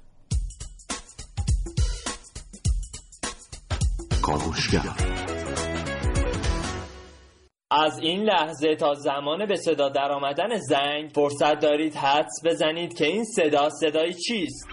کاوشگر. از این لحظه تا زمان به صدا در آمدن زنگ فرصت دارید حدس بزنید که این صدا صدای چیست؟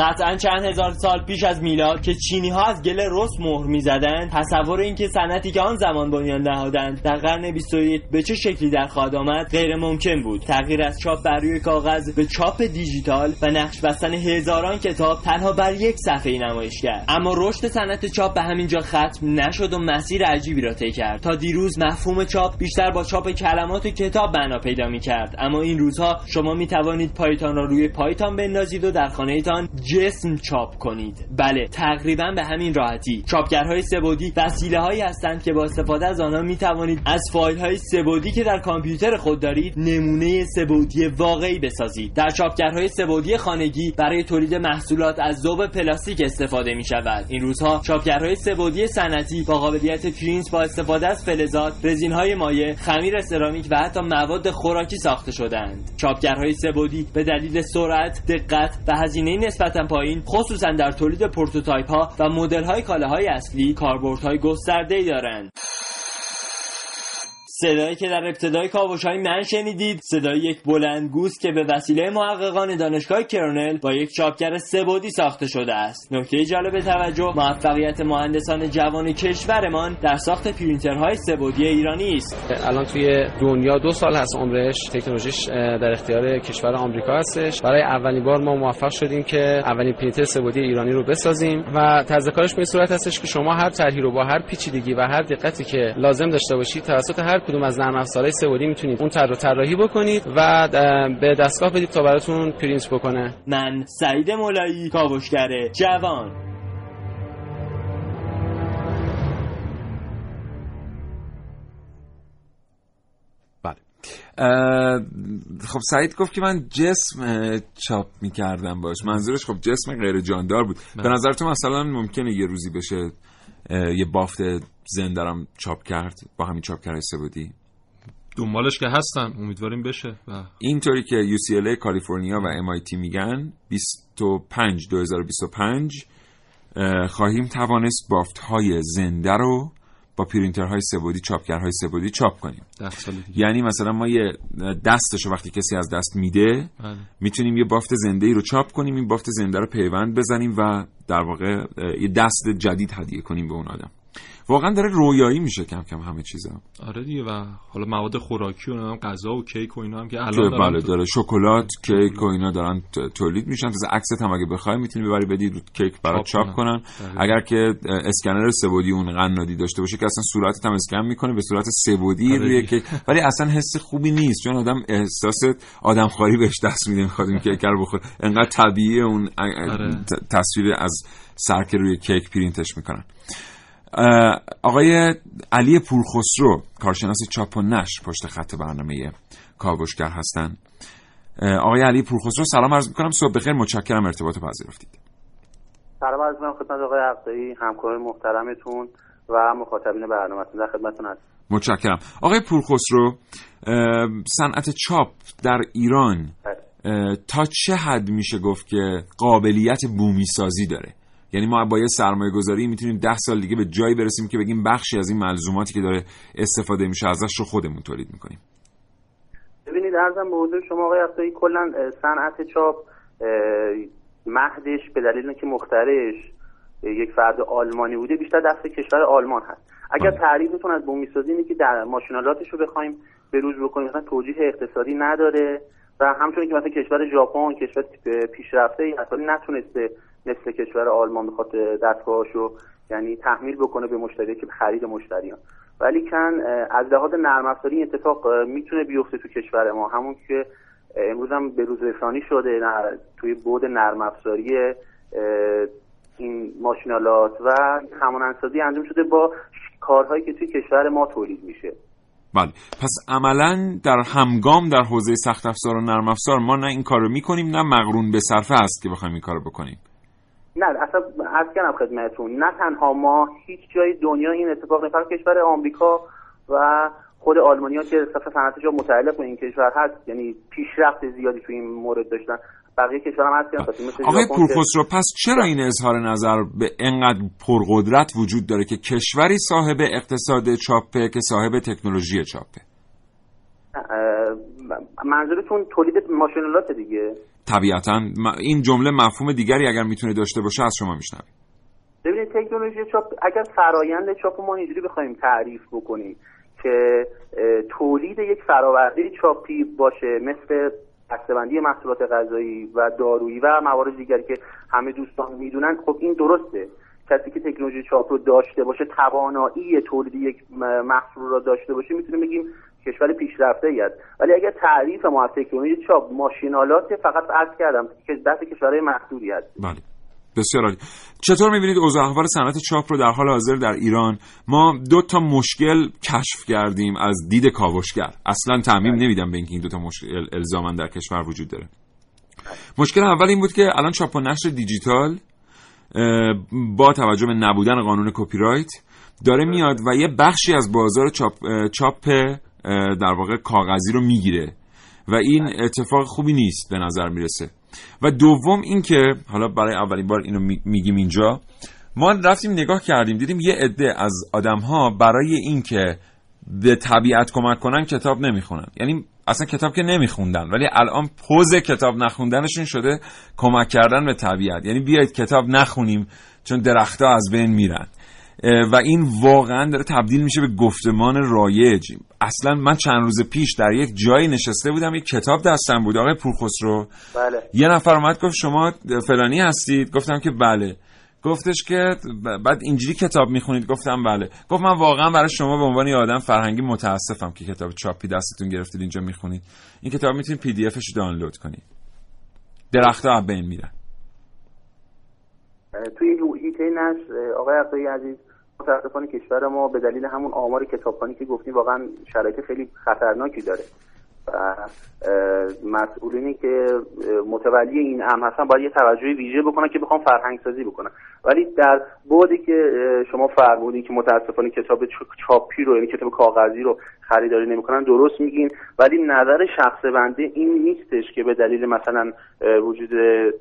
قطعا چند هزار سال پیش از میلاد که چینی ها از گل رس مهر می‌زدند تصور اینکه صنعتی که آن زمان بنیان نهادند در قرن 21 به چه شکلی در خواهد آمد غیر ممکن بود. تغییر از چاپ بر روی کاغذ به چاپ دیجیتال و نقش بستن هزاران کتاب تنها بر یک صفحه نمایش کرد. اما رشد صنعت چاپ به همینجا ختم نشد و مسیر عجیبی را طی کرد. تا دیروز مفهوم چاپ بیشتر با چاپ کلمات و کتاب معنا پیدا می کرد اما این روزها شما می توانید پایتان را روی پایتان بندازید و در خانهتان جسم چاپ کنید. بله تقریبا به همین راحتی. چاپگرهای سبودی وسیله هایی هستند که با استفاده از آنها می توانید از فایل های سبودی که در کامپیوتر خود دارید نمونه سه بعدی واقعی بسازید. در چاپگرهای سه بعدی خانگی برای تولید محصولات از ذوب پلاستیک استفاده می شود این روزها چاپگرهای سه بعدی صنعتی با قابلیت پرینت با استفاده از فلزات رزین های مایع خمیر سرامیک و حتی مواد خوراکی ساخته شدند چاپگرهای سه بعدی به دلیل سرعت دقت و هزینه نسبتا پایین خصوصا در تولید prototype ها و مدل های کالاهای اصلی کاربردهای گسترده دارند. صدایی که در ابتدای کاوش های من شنیدید صدای یک بلندگوز که به وسیله محققان دانشگاه کرنل با یک چاپگر سه بعدی ساخته شده است. نکته جالب توجه موفقیت مهندسان جوان کشورمان در ساخت پرینترهای سه بعدی ایرانی است. الان توی دنیا دو سال هست عمرش تکنولوژیش در اختیار کشور آمریکا هستش. برای اولین بار ما موفق شدیم که اولین پرینتر سه بعدی ایرانی رو بسازیم و طرز کارش به صورت هستش که شما هر طرحی رو با هر پیچیدگی و هر دقتی که لازم داشته باشید توسط هر کدوم از نرم افزارهای سه بعدی می‌تونید اون طرح رو طراحی بکنید و به دستگاه بدید تا براتون پرینت بکنه. من سعید مولایی کاوشگر جوان. بله. خب سعید گفت که من جسم چاپ می‌کردم باش. منظورش خب جسم غیر جاندار بود. به نظر تو مثلا ممکنه یه روزی بشه یه بافت زندرم چاپ کرد با همین چاپ کرده سبودی دنبالش که هستن امیدواریم بشه. اینطوری که UCLA کالیفرنیا و MIT میگن 25 2025 خواهیم توانست بافت های زنده رو با پرینترهای سبودی چاپگرهای سبودی چاپ کنیم. یعنی مثلا ما یه دستش وقتی کسی از دست میده بله. می‌تونیم یه بافت زنده ای رو چاپ کنیم این بافت زنده رو پیوند بزنیم و در واقع یه دست جدید هدیه کنیم به اون آدم. واقعا داره رویایی میشه کم کم همه چیزا. آره دیگه و حالا مواد خوراکی و غذا و کیک و اینا هم که الان بله داره. شکلات کیک و اینا دارن تولید میشن. تازه عکست هم اگه بخوای می‌تونی ببری بدی رو کیک برات چاپ کنن. اگر که اسکنر سبودی اون قنادی داشته باشه که اصلا صورتت هم اسکن می‌کنه به صورت سبودی روی کیک. ولی اصلا حس خوبی نیست. چون آدم احساس آدم خاری بهش دست میده می‌خواد این کیک رو بخوره. انقدر طبیعی اون تصویر از سرک روی کیک پرینتش می‌کنن. آقای علی پورخسرو کارشناس چاپ و نشر پشت خط برنامه کاوشگر هستن. آقای علی پورخسرو سلام عرض می‌کنم. صبح بخیر. متشکرم. ارتباط پذیرفتید. سلام عرض می‌کنم خدمت آقای عقدایی همکار محترمتون و مخاطبین برنامه‌تون در خدمتتون هستم. متشکرم. آقای پورخسرو صنعت چاپ در ایران تا چه حد میشه گفت که قابلیت بومی سازی داره؟ یعنی ما با یه سرمایه گذاری می‌تونیم ده سال دیگه به جایی برسیم که بگیم بخشی از این ملزوماتی که داره استفاده میشه ازش رو خودمون تولید می‌کنیم. ببینید ارزم به حضور شما آقای افزایی کلا صنعت چاپ مهدش به دلیل اینکه مخترعش یک فرد آلمانی بوده بیشتر دست کشور آلمان هست. اگر تعریفتون از بومی سازی اینه که در ماشینالاتش رو بخوایم به روز بکنیم مثلا توجیه اقتصادی نداره و همچنین که مثلا کشور ژاپن کشور پیشرفته ای اصلا نتونسته مثل کشور آلمان بخواد دستگاهاشو یعنی تحمیل بکنه به مشتری که خرید مشتریان. ولی کن از لحاظ نرم افزاری اتفاق می‌تونه بیفته تو کشور ما. همون که امروز هم به روز رسانی شده توی بود نرم افزاری این ماشینالات و همانندسازی انجام شده با کارهایی که توی کشور ما تولید میشه. بله. پس عملا در همگام در حوزه سخت افزار و نرم افزار ما نه این کار رو می‌کنیم نه مقرون به صرفه است که بخوایم این کار رو بکنیم. نه اصلا از کنم خدمتتون. نه تنها ما هیچ جای دنیا این اتفاق فقط کشور آمریکا و خود آلمانیا که صفحه صنعتش متعلق به این کشور هست یعنی پیشرفت زیادی تو این مورد داشتن. بقیه کشورها هم هست مثل آقای پورخسرو پس چرا این اظهار نظر به انقدر پرقدرت وجود داره که کشوری صاحب اقتصاد چاپه که صاحب تکنولوژی چاپه؟ منظورتون تولید ماشینالات دیگه؟ طبیعتا. این جمله مفهوم دیگری اگر می‌تونه داشته باشه از شما میشنویم ببینید تکنولوژی چاپ اگر فرایند چاپ ما اینجوری بخوایم تعریف بکنیم که تولید یک فراورده چاپی باشه مثل بسته‌بندی محصولات غذایی و دارویی و موارد دیگری که همه دوستان می‌دونن خب این درسته. کسی که تکنولوژی چاپ رو داشته باشه توانایی تولید یک محصول را داشته باشه می‌تونیم بگیم کشور پیشرفته ای است. ولی اگر تعریف ما از تکنولوژی چاپ ماشینالات فقط عرض کردم که دست کشورهای محدودی هست بله. بسیار عالی. چطور می‌بینید اوضاع احوال صنعت چاپ رو در حال حاضر در ایران؟ ما دو تا مشکل کشف کردیم از دید کاوشگر. اصلا تعمیم نمیدم به اینکه این دو تا مشکل الزاما در کشور وجود داره. مشکل اول این بود که الان چاپ و نشر دیجیتال با توجه به نبودن قانون کپی رایت داره میاد و یه بخشی از بازار چاپ, چاپ در واقع کاغذی رو می‌گیره. و این اتفاق خوبی نیست به نظر می‌رسه. و دوم اینکه حالا برای اولین بار اینو میگیم اینجا ما رفتیم نگاه کردیم دیدیم یه عده از آدم ها برای اینکه به طبیعت کمک کنن کتاب نمی‌خونن. یعنی اصلا کتاب که نمیخوندن ولی الان پوز کتاب نخوندنشون شده کمک کردن به طبیعت. یعنی بیاید کتاب نخونیم چون درختها از بین میرن. و این واقعا داره تبدیل میشه به گفتمان رایج. اصلا من چند روز پیش در یک جایی نشسته بودم یک کتاب دستم بود آقای پورخسرو. بله. یه نفر اومد گفت شما فلانی هستید؟ گفتم که بله. گفتش که بعد اینجوری کتاب می‌خونید؟ گفتم بله. گفت من واقعا برای شما به عنوان یه آدم فرهنگی متاسفم که کتاب چاپی دستتون گرفتید اینجا می‌خونید. این کتاب می‌تونید پی دی افش دانلود کنید. درختها بین میرن. توی هیته نشر آقای عبدالعزیز عزیز متاسفانه کشور ما به دلیل همون آمار کتابخانی که گفتیم واقعا شرایط خیلی خطرناکی داره. و مسئولینی که متولی این امر هستن باید یه توجهی ویژه بکنن که بخوام فرهنگ سازی بکنن. ولی در بودی که شما فرمودین که متاسفانه کتاب چاپی رو یعنی کتاب کاغذی رو خریداری نمی‌کنن درست میگین. ولی نظر شخص بنده این نیستش که به دلیل مثلا وجود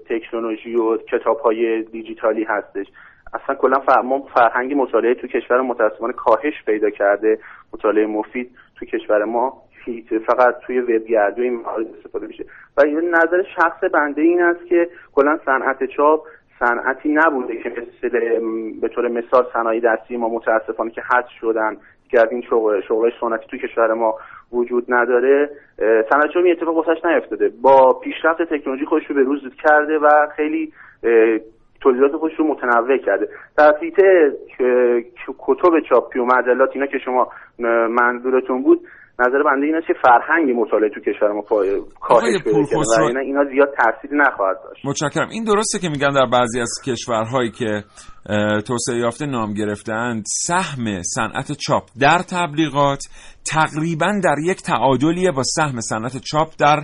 تکنولوژی و کتاب های دیجیتالی هستش. اصلا کلا ما فرهنگ مطالعه تو کشور متاسفانه کاهش پیدا کرده مطالعه مفید تو کشور ما. فقط توی وبگردی این موارد استفاده میشه. و نظر شخص بنده این است که کلا صنعت چاپ صنعتی نبوده که مثل به طور مثال صنایع دستی ما متاسفانه که حذف شدن که از این شغل شغل سنتی تو کشور ما وجود نداره صنعت چاپ اتفاق واسش نیفتاده. با پیشرفت تکنولوژی خودش رو به روز کرده و خیلی تولیدات خودش رو متنوع کرده. در کتب چاپی و مجلات اینا که شما منظورتون بود نظر بنده این است که فرهنگ مطالعه تو کشور ما کاهش پیدا کرده و اینا زیاد تاثیری نخواهد داشت. متشکرم. این درسته که میگن در بعضی از کشورهایی که توسعه یافته نام گرفتند سهم صنعت چاپ در تبلیغات تقریبا در یک تعادلیه با سهم صنعت چاپ در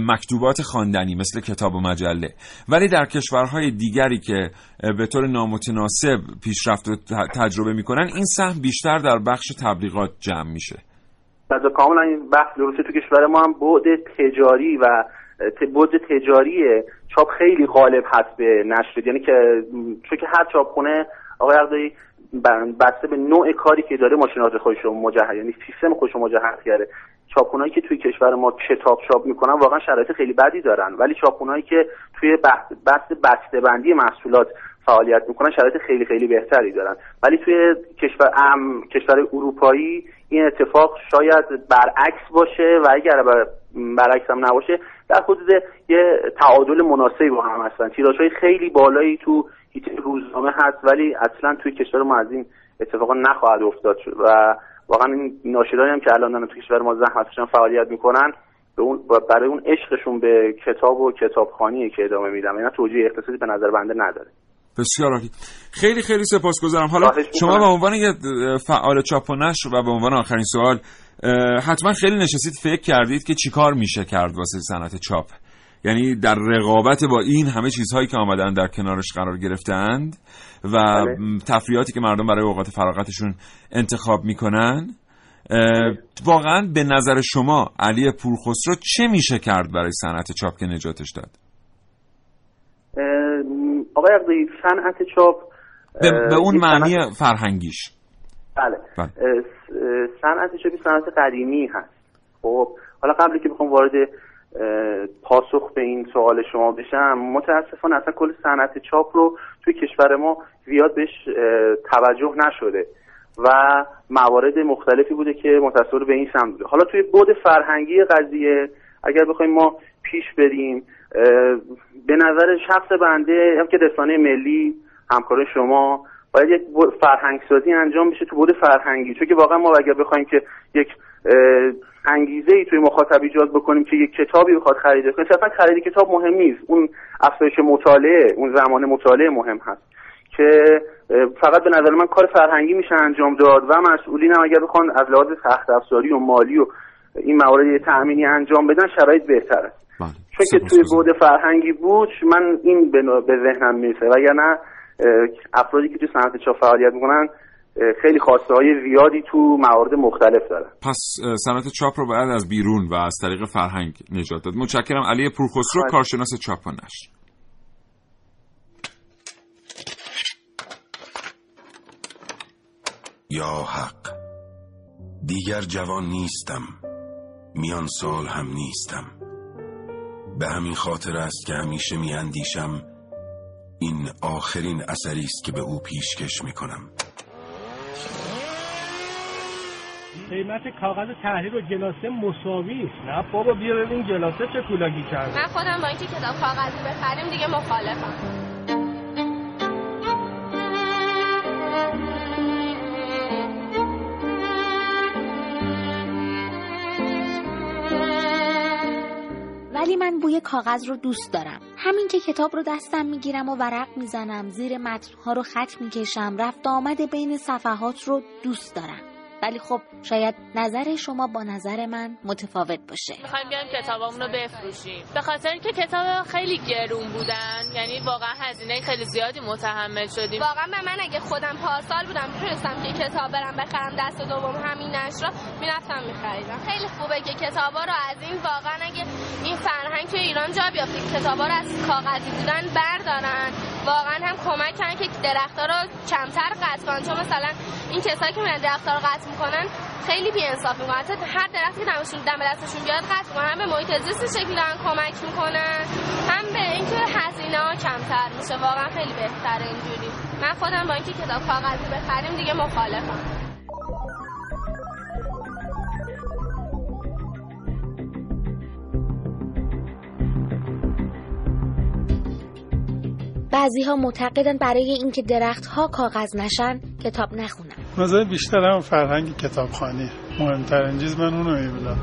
مکتوبات خواندنی مثل کتاب و مجله. ولی در کشورهای دیگری که به طور نامتناسب پیشرفت و تجربه می‌کنن این سهم بیشتر در بخش تبلیغات جمع میشه. از کاملا این بحث درسته. تو کشور ما هم بعد تجاری و بعد تجاری چاپ خیلی غالب هست به نشر. یعنی که چون که هر چاپخونه آقای عقدایی بسته به نوع کاری که داره ماشینات خودش رو مجهز یعنی سیستم خودش رو مجهز کرده. چاپخونهایی که توی کشور ما کتاب چاپ می‌کنن واقعا شرایط خیلی بدی دارن. ولی چاپخونهایی که توی بحث بسته بندی محصولات فعالیت می‌کنن شرایط خیلی خیلی بهتری دارن. ولی توی کشور ام کشور اروپایی این اتفاق شاید برعکس باشه و اگر برعکس هم نباشه در حدود یه تعادل مناسبی با هم هستن. تیراژ خیلی بالایی تو هیچ روزنامه هست ولی اصلا توی کشور ما از این اتفاقا نخواهد افتاد. و واقعا این ناشرانی هم که الان تو کشور ما زحمتشون فعالیت می‌کنن به اون برای اون عشقشون به کتاب و کتابخانی که ادامه میدم اینا توجیه اقتصادی به نظر بنده نداره. بسیار عالی. خیلی خیلی سپاسگزارم. حالا شما به عنوان یه فعال چاپ و نشر و به عنوان آخرین سوال حتما خیلی نشستید فکر کردید که چیکار میشه کرد واسه صنعت چاپ؟ یعنی در رقابت با این همه چیزهایی که آمدن در کنارش قرار گرفتند و بله. تفریحاتی که مردم برای اوقات فراغتشون انتخاب می‌کنن واقعا به نظر شما علی پورخسرو چه میشه کرد برای صنعت چاپ که نجاتش داد؟ آقای عقدی صنعت چاپ به, به اون معنی فرهنگیش. بله, بله. صنعت چاپی صنعت قدیمی هست. خب حالا قبلی که بخوام وارد پاسخ به این سوال شما بشم متاسفانه اصلا کل صنعت چاپ رو توی کشور ما زیاد بهش توجه نشده و موارد مختلفی بوده که متصور به این سمت بوده. حالا توی بود فرهنگی قضیه اگر بخوایم ما پیش بریم به نظر شخص بنده هم که رسانه ملی همکار شما باید یک فرهنگ سازی انجام بشه تو بود فرهنگی. چون که واقعا ما اگر بخوایم که یک انگیزه ای توی مخاطب ایجاد بکنیم که یک کتابی بخواد خرید کنه صرفا خرید کتاب مهم نیست. اون افزایش مطالعه اون زمان مطالعه مهم هست. که فقط به نظر من کار فرهنگی میشه انجام داد و مسئولین هم اگر بخوان از لحاظ سخت افزاری و مالی و این موارد تأمینی انجام بدن شرایط بهتر است بله. چون که توی بود فرهنگی بود من این به ذهنم می‌رسه. وگرنه افرادی که توی صنعت چاپ فعالیت می‌کنن خیلی خواسته های زیادی تو موارد مختلف دارن. پس صنعت چاپ رو باید از بیرون و از طریق فرهنگ نجات داد. متشکرم. علی پورخسرو کارشناس چاپ و نشر یا حق دیگر جوان نیستم. میان سال هم نیستم. به همین خاطر است که همیشه میاندیشم این آخرین اثری است که به او پیشکش می‌کنم. قیمت کاغذ تحریر و جلاسه مساوی است. نه بابا بیا ببین جلاسه چه کولاگی کرده. من خودم با اینکه کتاب کاغذی بخریم دیگه مخالفم. ولی من بوی کاغذ رو دوست دارم. همین که کتاب رو دستم می‌گیرم و ورق می‌زنم زیر متنها رو خط می‌کشم رفت آمد بین صفحات رو دوست دارم. ولی خب شاید نظر شما با نظر من متفاوت باشه. می‌خوایم بیایم کتابامون رو بفروشیم. به خاطر اینکه کتاب خیلی گرون بودن یعنی واقعا هزینه خیلی زیادی متحمل شدیم. واقعا من, من اگه خودم پارسال بودم می‌تونستم که کتاب برم بخرم دست دوم همین نشر می‌رفتم میخریدم. خیلی خوبه که کتابا رو از این واقعا اگه این فرهنگ ایران جا بیافته کتابا رو از کاغذی بودن بردارن. واقعا هم کمک کردن که درختها رو کمتر قطع کنن. چون مثلا این کسایی که میرن درختها رو قطع می‌کنن خیلی بی انصاف می‌کنن. حتی هر درختی که دمشون دم دستشون بیاد قطع می‌کنن. هم به محیط زیست شکلی دارن کمک می‌کنن هم به اینکه هزینه ها کمتر میشه. واقعا خیلی بهتره اینجوری. من خودم با اینکه کتاب کاغذی بخریم دیگه مخالفم. بعضی ها معتقدن برای اینکه درخت ها کاغذ نشن کتاب نخونن. نظر بیشتر هم فرهنگ کتابخانی مهمترین چیز من اونو می‌بینم.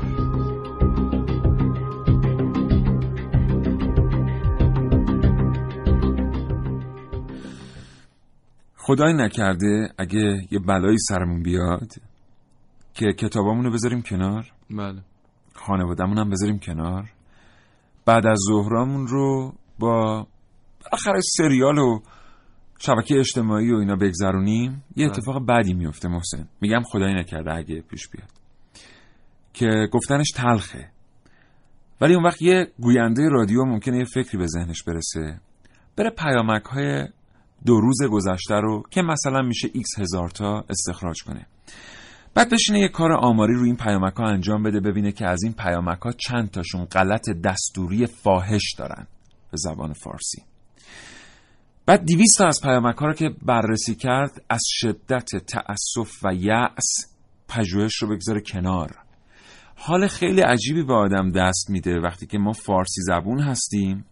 خدای نکرده اگه یه بلایی سرمون بیاد که کتابامون رو بذاریم کنار؟ بله. خانوادمون هم بذاریم کنار. بعد از ظهرامون رو با آخر سریال و شبکه اجتماعی و اینا بگذرونیم یه اتفاق بدی میفته محسن. میگم خدایی نکرده اگه پیش بیاد. که گفتنش تلخه. ولی اون وقت یه گوینده رادیو ممکنه یه فکری به ذهنش برسه. بره پیامک های دو روز گذشته رو که مثلا میشه x هزار تا استخراج کنه. بعد بشینه یه کار آماری رو این پیامک ها انجام بده ببینه که از این پیامک ها چند تاشون غلط دستوری فاحش دارن. به زبان فارسی. بعد دیویست تا از پیامک ها رو که بررسی کرد از شدت تأسف و یأس پژوهش رو بگذاره کنار. حال خیلی عجیبی به آدم دست میده وقتی که ما فارسی زبون هستیم.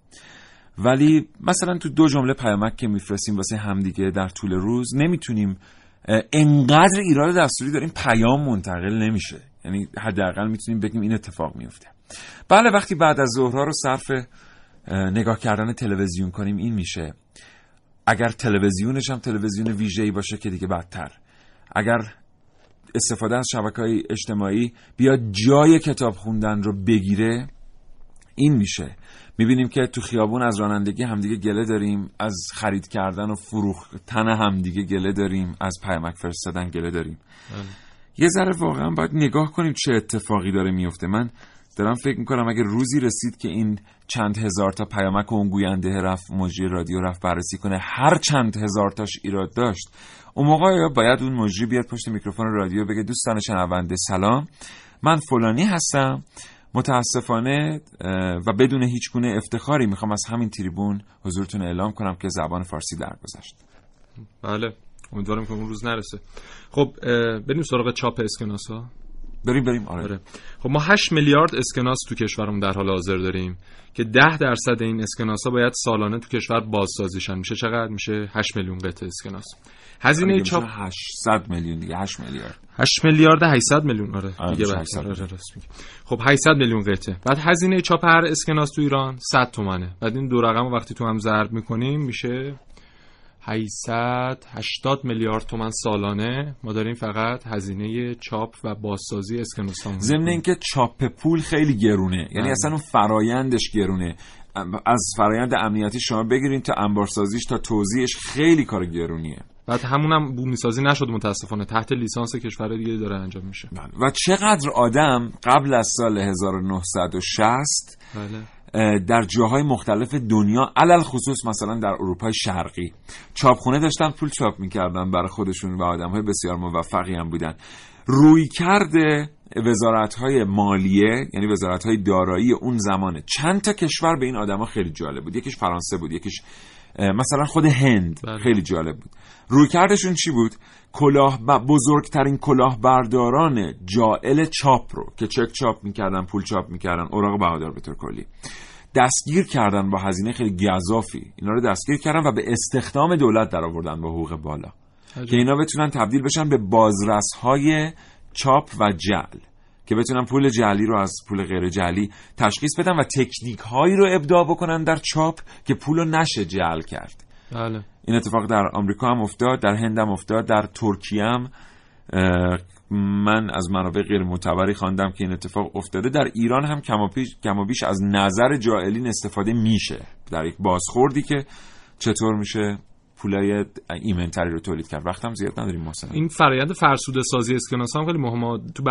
ولی مثلا تو دو جمله پیامک که میفرستیم واسه همدیگه در طول روز نمی‌تونیم انقدر ایراد دستوری داریم پیام منتقل نمیشه. یعنی حداقل می‌تونیم بگیم این اتفاق میفته بله وقتی بعد از ظهرها رو صرف نگاه کردن تلویزیون کنیم این میشه. اگر تلویزیونش هم تلویزیون ویژه‌ای باشه که دیگه بدتر. اگر استفاده از شبکه های اجتماعی بیاد جای کتاب خوندن رو بگیره این میشه. می‌بینیم که تو خیابون از رانندگی همدیگه گله داریم از خرید کردن و فروختن همدیگه گله داریم از پیامک فرستادن گله داریم. یه ذره واقعا باید نگاه کنیم چه اتفاقی داره میفته من دارم فکر می‌کنم اگه روزی رسید که این چند هزار تا پیامک و اون گوینده رفت مجری رادیو رفت بررسی کنه هر چند هزار تاش ایراد داشت. اون موقع باید اون مجری بیاد پشت میکروفون رادیو بگه دوستان شنونده سلام. من فلانی هستم. متاسفانه و بدون هیچ گونه افتخاری می‌خوام از همین تریبون حضورتون اعلام کنم که زبان فارسی درگذشت. بله امیدوارم که اون روز نرسه. خب بریم سراغ چاپ اسکناس ها بریم بریم. آره. آره. خب ما 8 میلیارد اسکناس تو کشورمون در حال حاضر داریم که 10 درصد این اسکناس ها باید سالانه تو کشور بازسازیشن. میشه چقدر؟ میشه 8 میلیون قطعه اسکناس. هزینه چاپ 800 میلیون دیگه 8 میلیارد. 8 میلیارد 800 میلیون. آره, دیگه آره, آره راست میگی خب 800 میلیون قطعه. بعد هزینه چاپ هر اسکناس تو ایران 100 تومنه. بعد این دو رقم وقتی تو هم ضرب می‌کنیم میشه 880 میلیارد تومن سالانه. ما داریم فقط هزینه چاپ و بازسازی اسکناس ضمن اینکه چاپ پول خیلی گرونه. یعنی اصلا اون فرایندش گرونه. از فرایند امنیتی شما بگیرین تا انبارسازیش تا توزیعش خیلی کار گرونیه. بعد همونم بومی سازی نشد متاسفانه. تحت لیسانس کشور دیگه داره انجام میشه. بله. و چقدر آدم قبل از سال 1960 بله. در جاهای مختلف دنیا علل خصوص مثلا در اروپای شرقی. چاپخونه داشتن پول چاپ می‌کردن برای خودشون و آدم های بسیار موفقی هم بودن. روی کرده وزارت های مالیه یعنی وزارت های دارایی اون زمانه چند تا کشور به این آدما خیلی جالب بود. یکیش فرانسه بود یکیش مثلا خود هند بله. خیلی جالب بود. روی کردشون چی بود؟ کلاه ب... بزرگترین کلاهبرداران جائل چاپ رو که چک چاپ می‌کردن پول چاپ می‌کردن اوراق بهادار به طور کلی دستگیر کردن با هزینه خیلی گذافی اینا رو دستگیر کردن و به استخدام دولت در آوردن با حقوق بالا. که اینا بتونن تبدیل بشن به بازرس های چاپ و جل که بتونن پول جعلی رو از پول غیر جعلی تشخیص بدن و تکنیک هایی رو ابداع بکنن در چاپ که پول رو نشه جعل کرد. بله. این اتفاق در آمریکا هم افتاد در هند هم افتاد در ترکیه هم من از منابع غیر معتبری خواندم که این اتفاق افتاده. در ایران هم کم و بیش از نظر جائلین استفاده میشه. در یک بازخوردی که چطور میشه؟ پولای ایمنتری رو تولید کرد. وقتم زیاد نداریم مثلا این فرآیند فرسوده سازی اسکناس هم خیلی مهمه. تو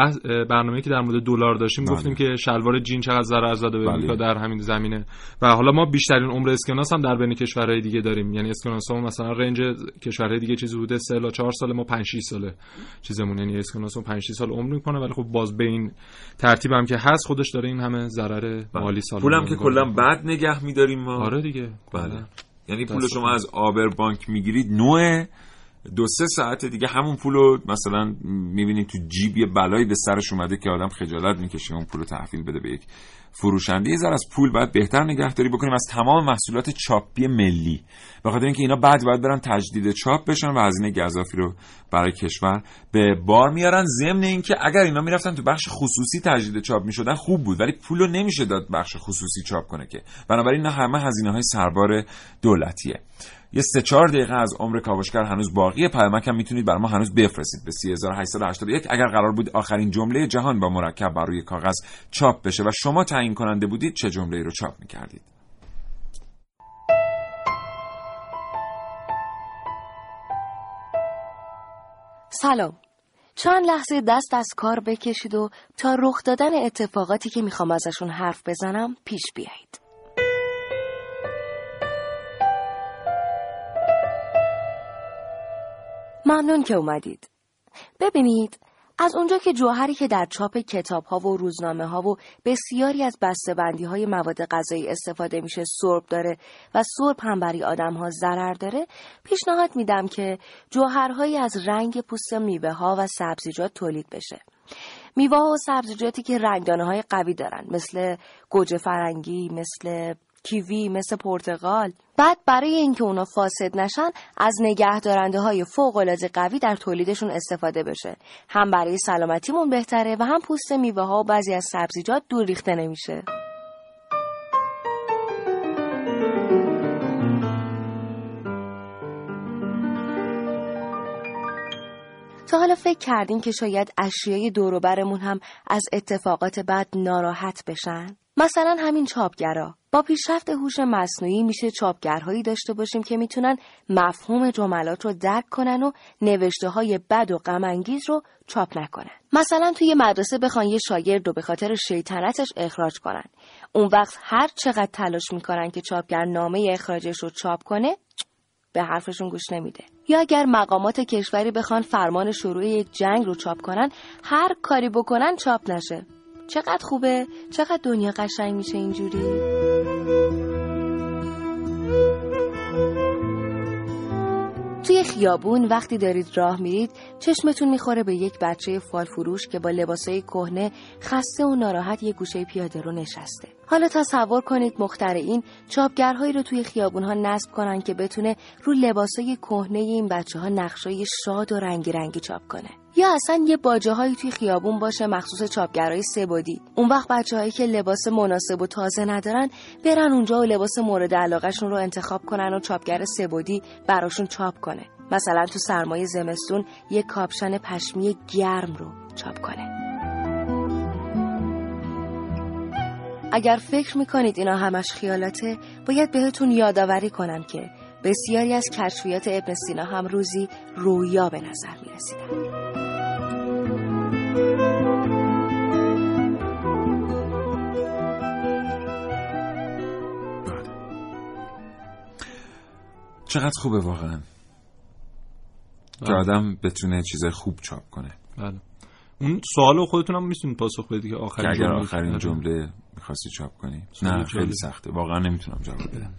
برنامه‌ای که در مورد دلار داشتیم بله. گفتیم که شلوار جین چقدر ضرر زده به بله. در همین زمینه. و حالا ما بیشترین عمر اسکناس هم در بین کشورهای دیگه داریم. یعنی اسکناس ها مثلا رنج کشورهای دیگه چیزی بوده 3 تا 4 سال ما 5 6 ساله چیزمون. یعنی اسکناس 5 6 سال عمر می‌کنه ولی خب باز به این ترتیب هم که هست خودش داره این همه ضرر بله. مالی سال پولم که کلا بعد نگه می‌داریم ما. آره دیگه. بله. یعنی پول شما از آبر بانک می‌گیرید نوع دو سه ساعت دیگه همون پول رو مثلا می‌بینید تو جیب یه بلایی به سرش اومده که آدم خجالت می‌کشه اون پول رو تحویل بده به یک فروشنده. یه از پول باید بهتر نگهداری بکنیم از تمام محصولات چاپی ملی. به خاطر اینکه اینا بعد باید برن تجدید چاپ بشن و هزینه گذافی رو برای کشور به بار میارن. ضمن اینکه اگر اینا می‌رفتن تو بخش خصوصی تجدید چاپ می‌شدن خوب بود ولی پول رو نمیشه داد بخش خصوصی چاپ کنه که. بنابراین اینا همه هزینه های سربار دولتیه. یه سه چهار دقیقه از عمر کاوشگر هنوز باقیه. پیامک هم می‌تونید برای ما هنوز بفرستید. به 3881 اگر قرار بود آخرین جمله جهان با مرکب بر روی کاغذ چاپ بشه و شما تعیین کننده بودید چه جمله رو چاپ می‌کردید؟ سلام. چند لحظه دست از کار بکشید و تا رخ دادن اتفاقاتی که می‌خوام ازشون حرف بزنم پیش بیایید. ممنون که اومدید. ببینید از اونجا که جوهری که در چاپ کتاب ها و روزنامه ها و بسیاری از بسته‌بندی های مواد غذایی استفاده میشه سرب داره و سرب هم برای آدم ها ضرر داره پیشنهاد میدم که جوهرهایی از رنگ پوست میوه ها و سبزیجات تولید بشه میوه و سبزیجاتی که رنگدانه های قوی دارن مثل گوجه فرنگی مثل کیوی مثل پرتغال. بعد برای اینکه اونا فاسد نشن از نگهدارنده های فوق العاده قوی در تولیدشون استفاده بشه. هم برای سلامتیمون بهتره و هم پوست میوه ها و بعضی از سبزیجات دور ریخته نمیشه. تا حالا فکر کردیم که شاید اشیای دوروبرمون هم از اتفاقات بد ناراحت بشن؟ مثلا همین چاپگرا. با پیشرفت هوش مصنوعی میشه چاپگرهایی داشته باشیم که می‌تونن مفهوم جملات رو درک کنن و نوشته های بد و غم رو چاپ نکنن. مثلا توی مدرسه بخوان یه شاگرد رو به خاطر شیطنتش اخراج کنن. اون وقت هر چقدر تلاش می‌کنن که چاپگر نامه اخراجش رو چاپ کنه به حرفشون گوش نمیده. یا اگر مقامات کشوری بخوان فرمان شروع یک جنگ رو چاپ کنن هر کاری بکنن چاپ نشه. چقدر خوبه؟ چقدر دنیا قشنگ میشه اینجوری؟ توی خیابون وقتی دارید راه میرید چشمتون می‌خوره به یک بچه فال فروش که با لباسای کهنه خسته و ناراحت یه گوشه پیاده رو نشسته. حالا تصور کنید مخترعین چاپگرهایی رو توی خیابون ها نصب کنن که بتونه رو لباسای کهنه این بچه ها نقشای شاد و رنگی رنگی چاپ کنه. یا اصلا یه باجه هایی توی خیابون باشه مخصوص چاپگرای سبودی اون وقت بچه هایی که لباس مناسب و تازه ندارن برن اونجا و لباس مورد علاقهشون رو انتخاب کنن و چاپگر سبودی براشون چاپ کنه. مثلا تو سرمایه زمستون یه کاپشن پشمی گرم رو چاپ کنه. اگر فکر می‌کنید اینا همش خیالاته باید بهتون یادآوری کنم که بسیاری از کشفیات ابن سینا هم روزی رویا به نظر می‌رسیدن. چقدر خوبه واقعا. که آدم بتونه چیز خوب چاپ کنه. بله. اون سوالو خودتون هم می‌تونید پاسخ بدید که آخرین جمله آخرین. جمله می‌خواستی چاپ کنی. نه جالب. خیلی سخته. واقعا نمی‌تونم جواب بدم.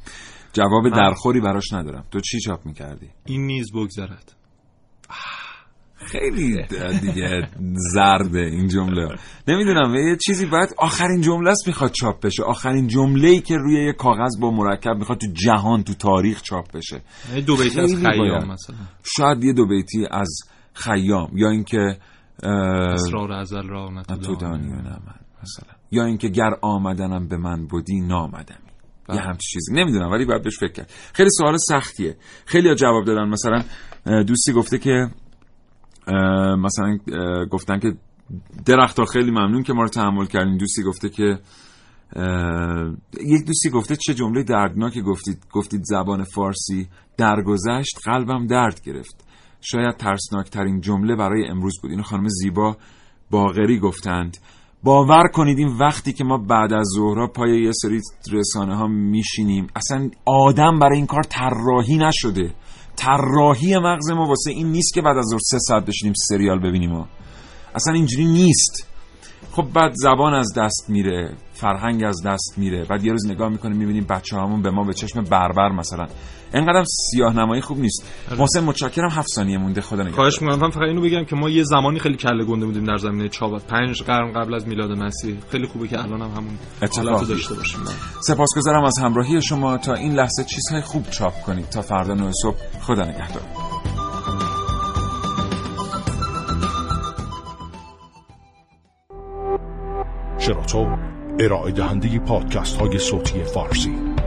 جواب درخوری براش ندارم. تو چی چاپ می‌کردی؟ این نیز بگذرد. خیلی دیگه. زرده این جمله. نمی‌دونم یه چیزی باید آخرین جمله است می‌خواد چاپ بشه. آخرین جمله ای که روی یه کاغذ با مرکب می‌خواد تو جهان تو تاریخ چاپ بشه. دو بیتی از خیام. مثلا. شاید یه دو بیتی از خیام یا اینکه اه، اسرار ازل را تو دانی و من مثلا. یا اینکه گر آمدنم به من بودی نامدمی. بله. یه همچی چیزی. نمی‌دونم ولی باید بهش فکر کرد. خیلی سوال سختیه. خیلی ها جواب دادن. مثلا دوستی گفته که مثلا گفتن که درختها خیلی ممنون که ما رو تحمل کردین. دوستی گفته که یک دوستی گفته چه جمله دردناکی گفتید. گفتید زبان فارسی درگذشت قلبم درد گرفت. شاید ترسناکترین جمله برای امروز بود. اینو خانم زیبا باغری گفتند. باور کنید این وقتی که ما بعد از ظهرها پای یه سری رسانه ها میشینیم اصلا آدم برای این کار طراحی نشده. طراحی مغز ما واسه این نیست که بعد از ظهر سه ساعت بشینیم سریال ببینیم ما اصلا اینجوری نیست. خب بعد زبان از دست میره فرهنگ از دست میره بعد یه روز نگاه می‌کنیم می‌بینیم بچه همون به ما به چشم بربر مثلا. اینقدر سیاه نمایی خوب نیست. محسن متشکرم. هفت ثانیه مونده. خدا نگهدار. خواهش می‌کنم. من فقط اینو بگم که ما یه زمانی خیلی کله گنده بودیم در زمینه چاپ پنج قرن قبل از میلاد مسیح. خیلی خوبه که الان هم همون حالت بیفته. داشته باشیم. سپاسگزارم از همراهی شما. تا این لحظه چیزهای خوب چاپ کنید تا فردا نه صبح. خدا نگهدار. شراطو ارائه دهنده پادکست های صوتی فارسی.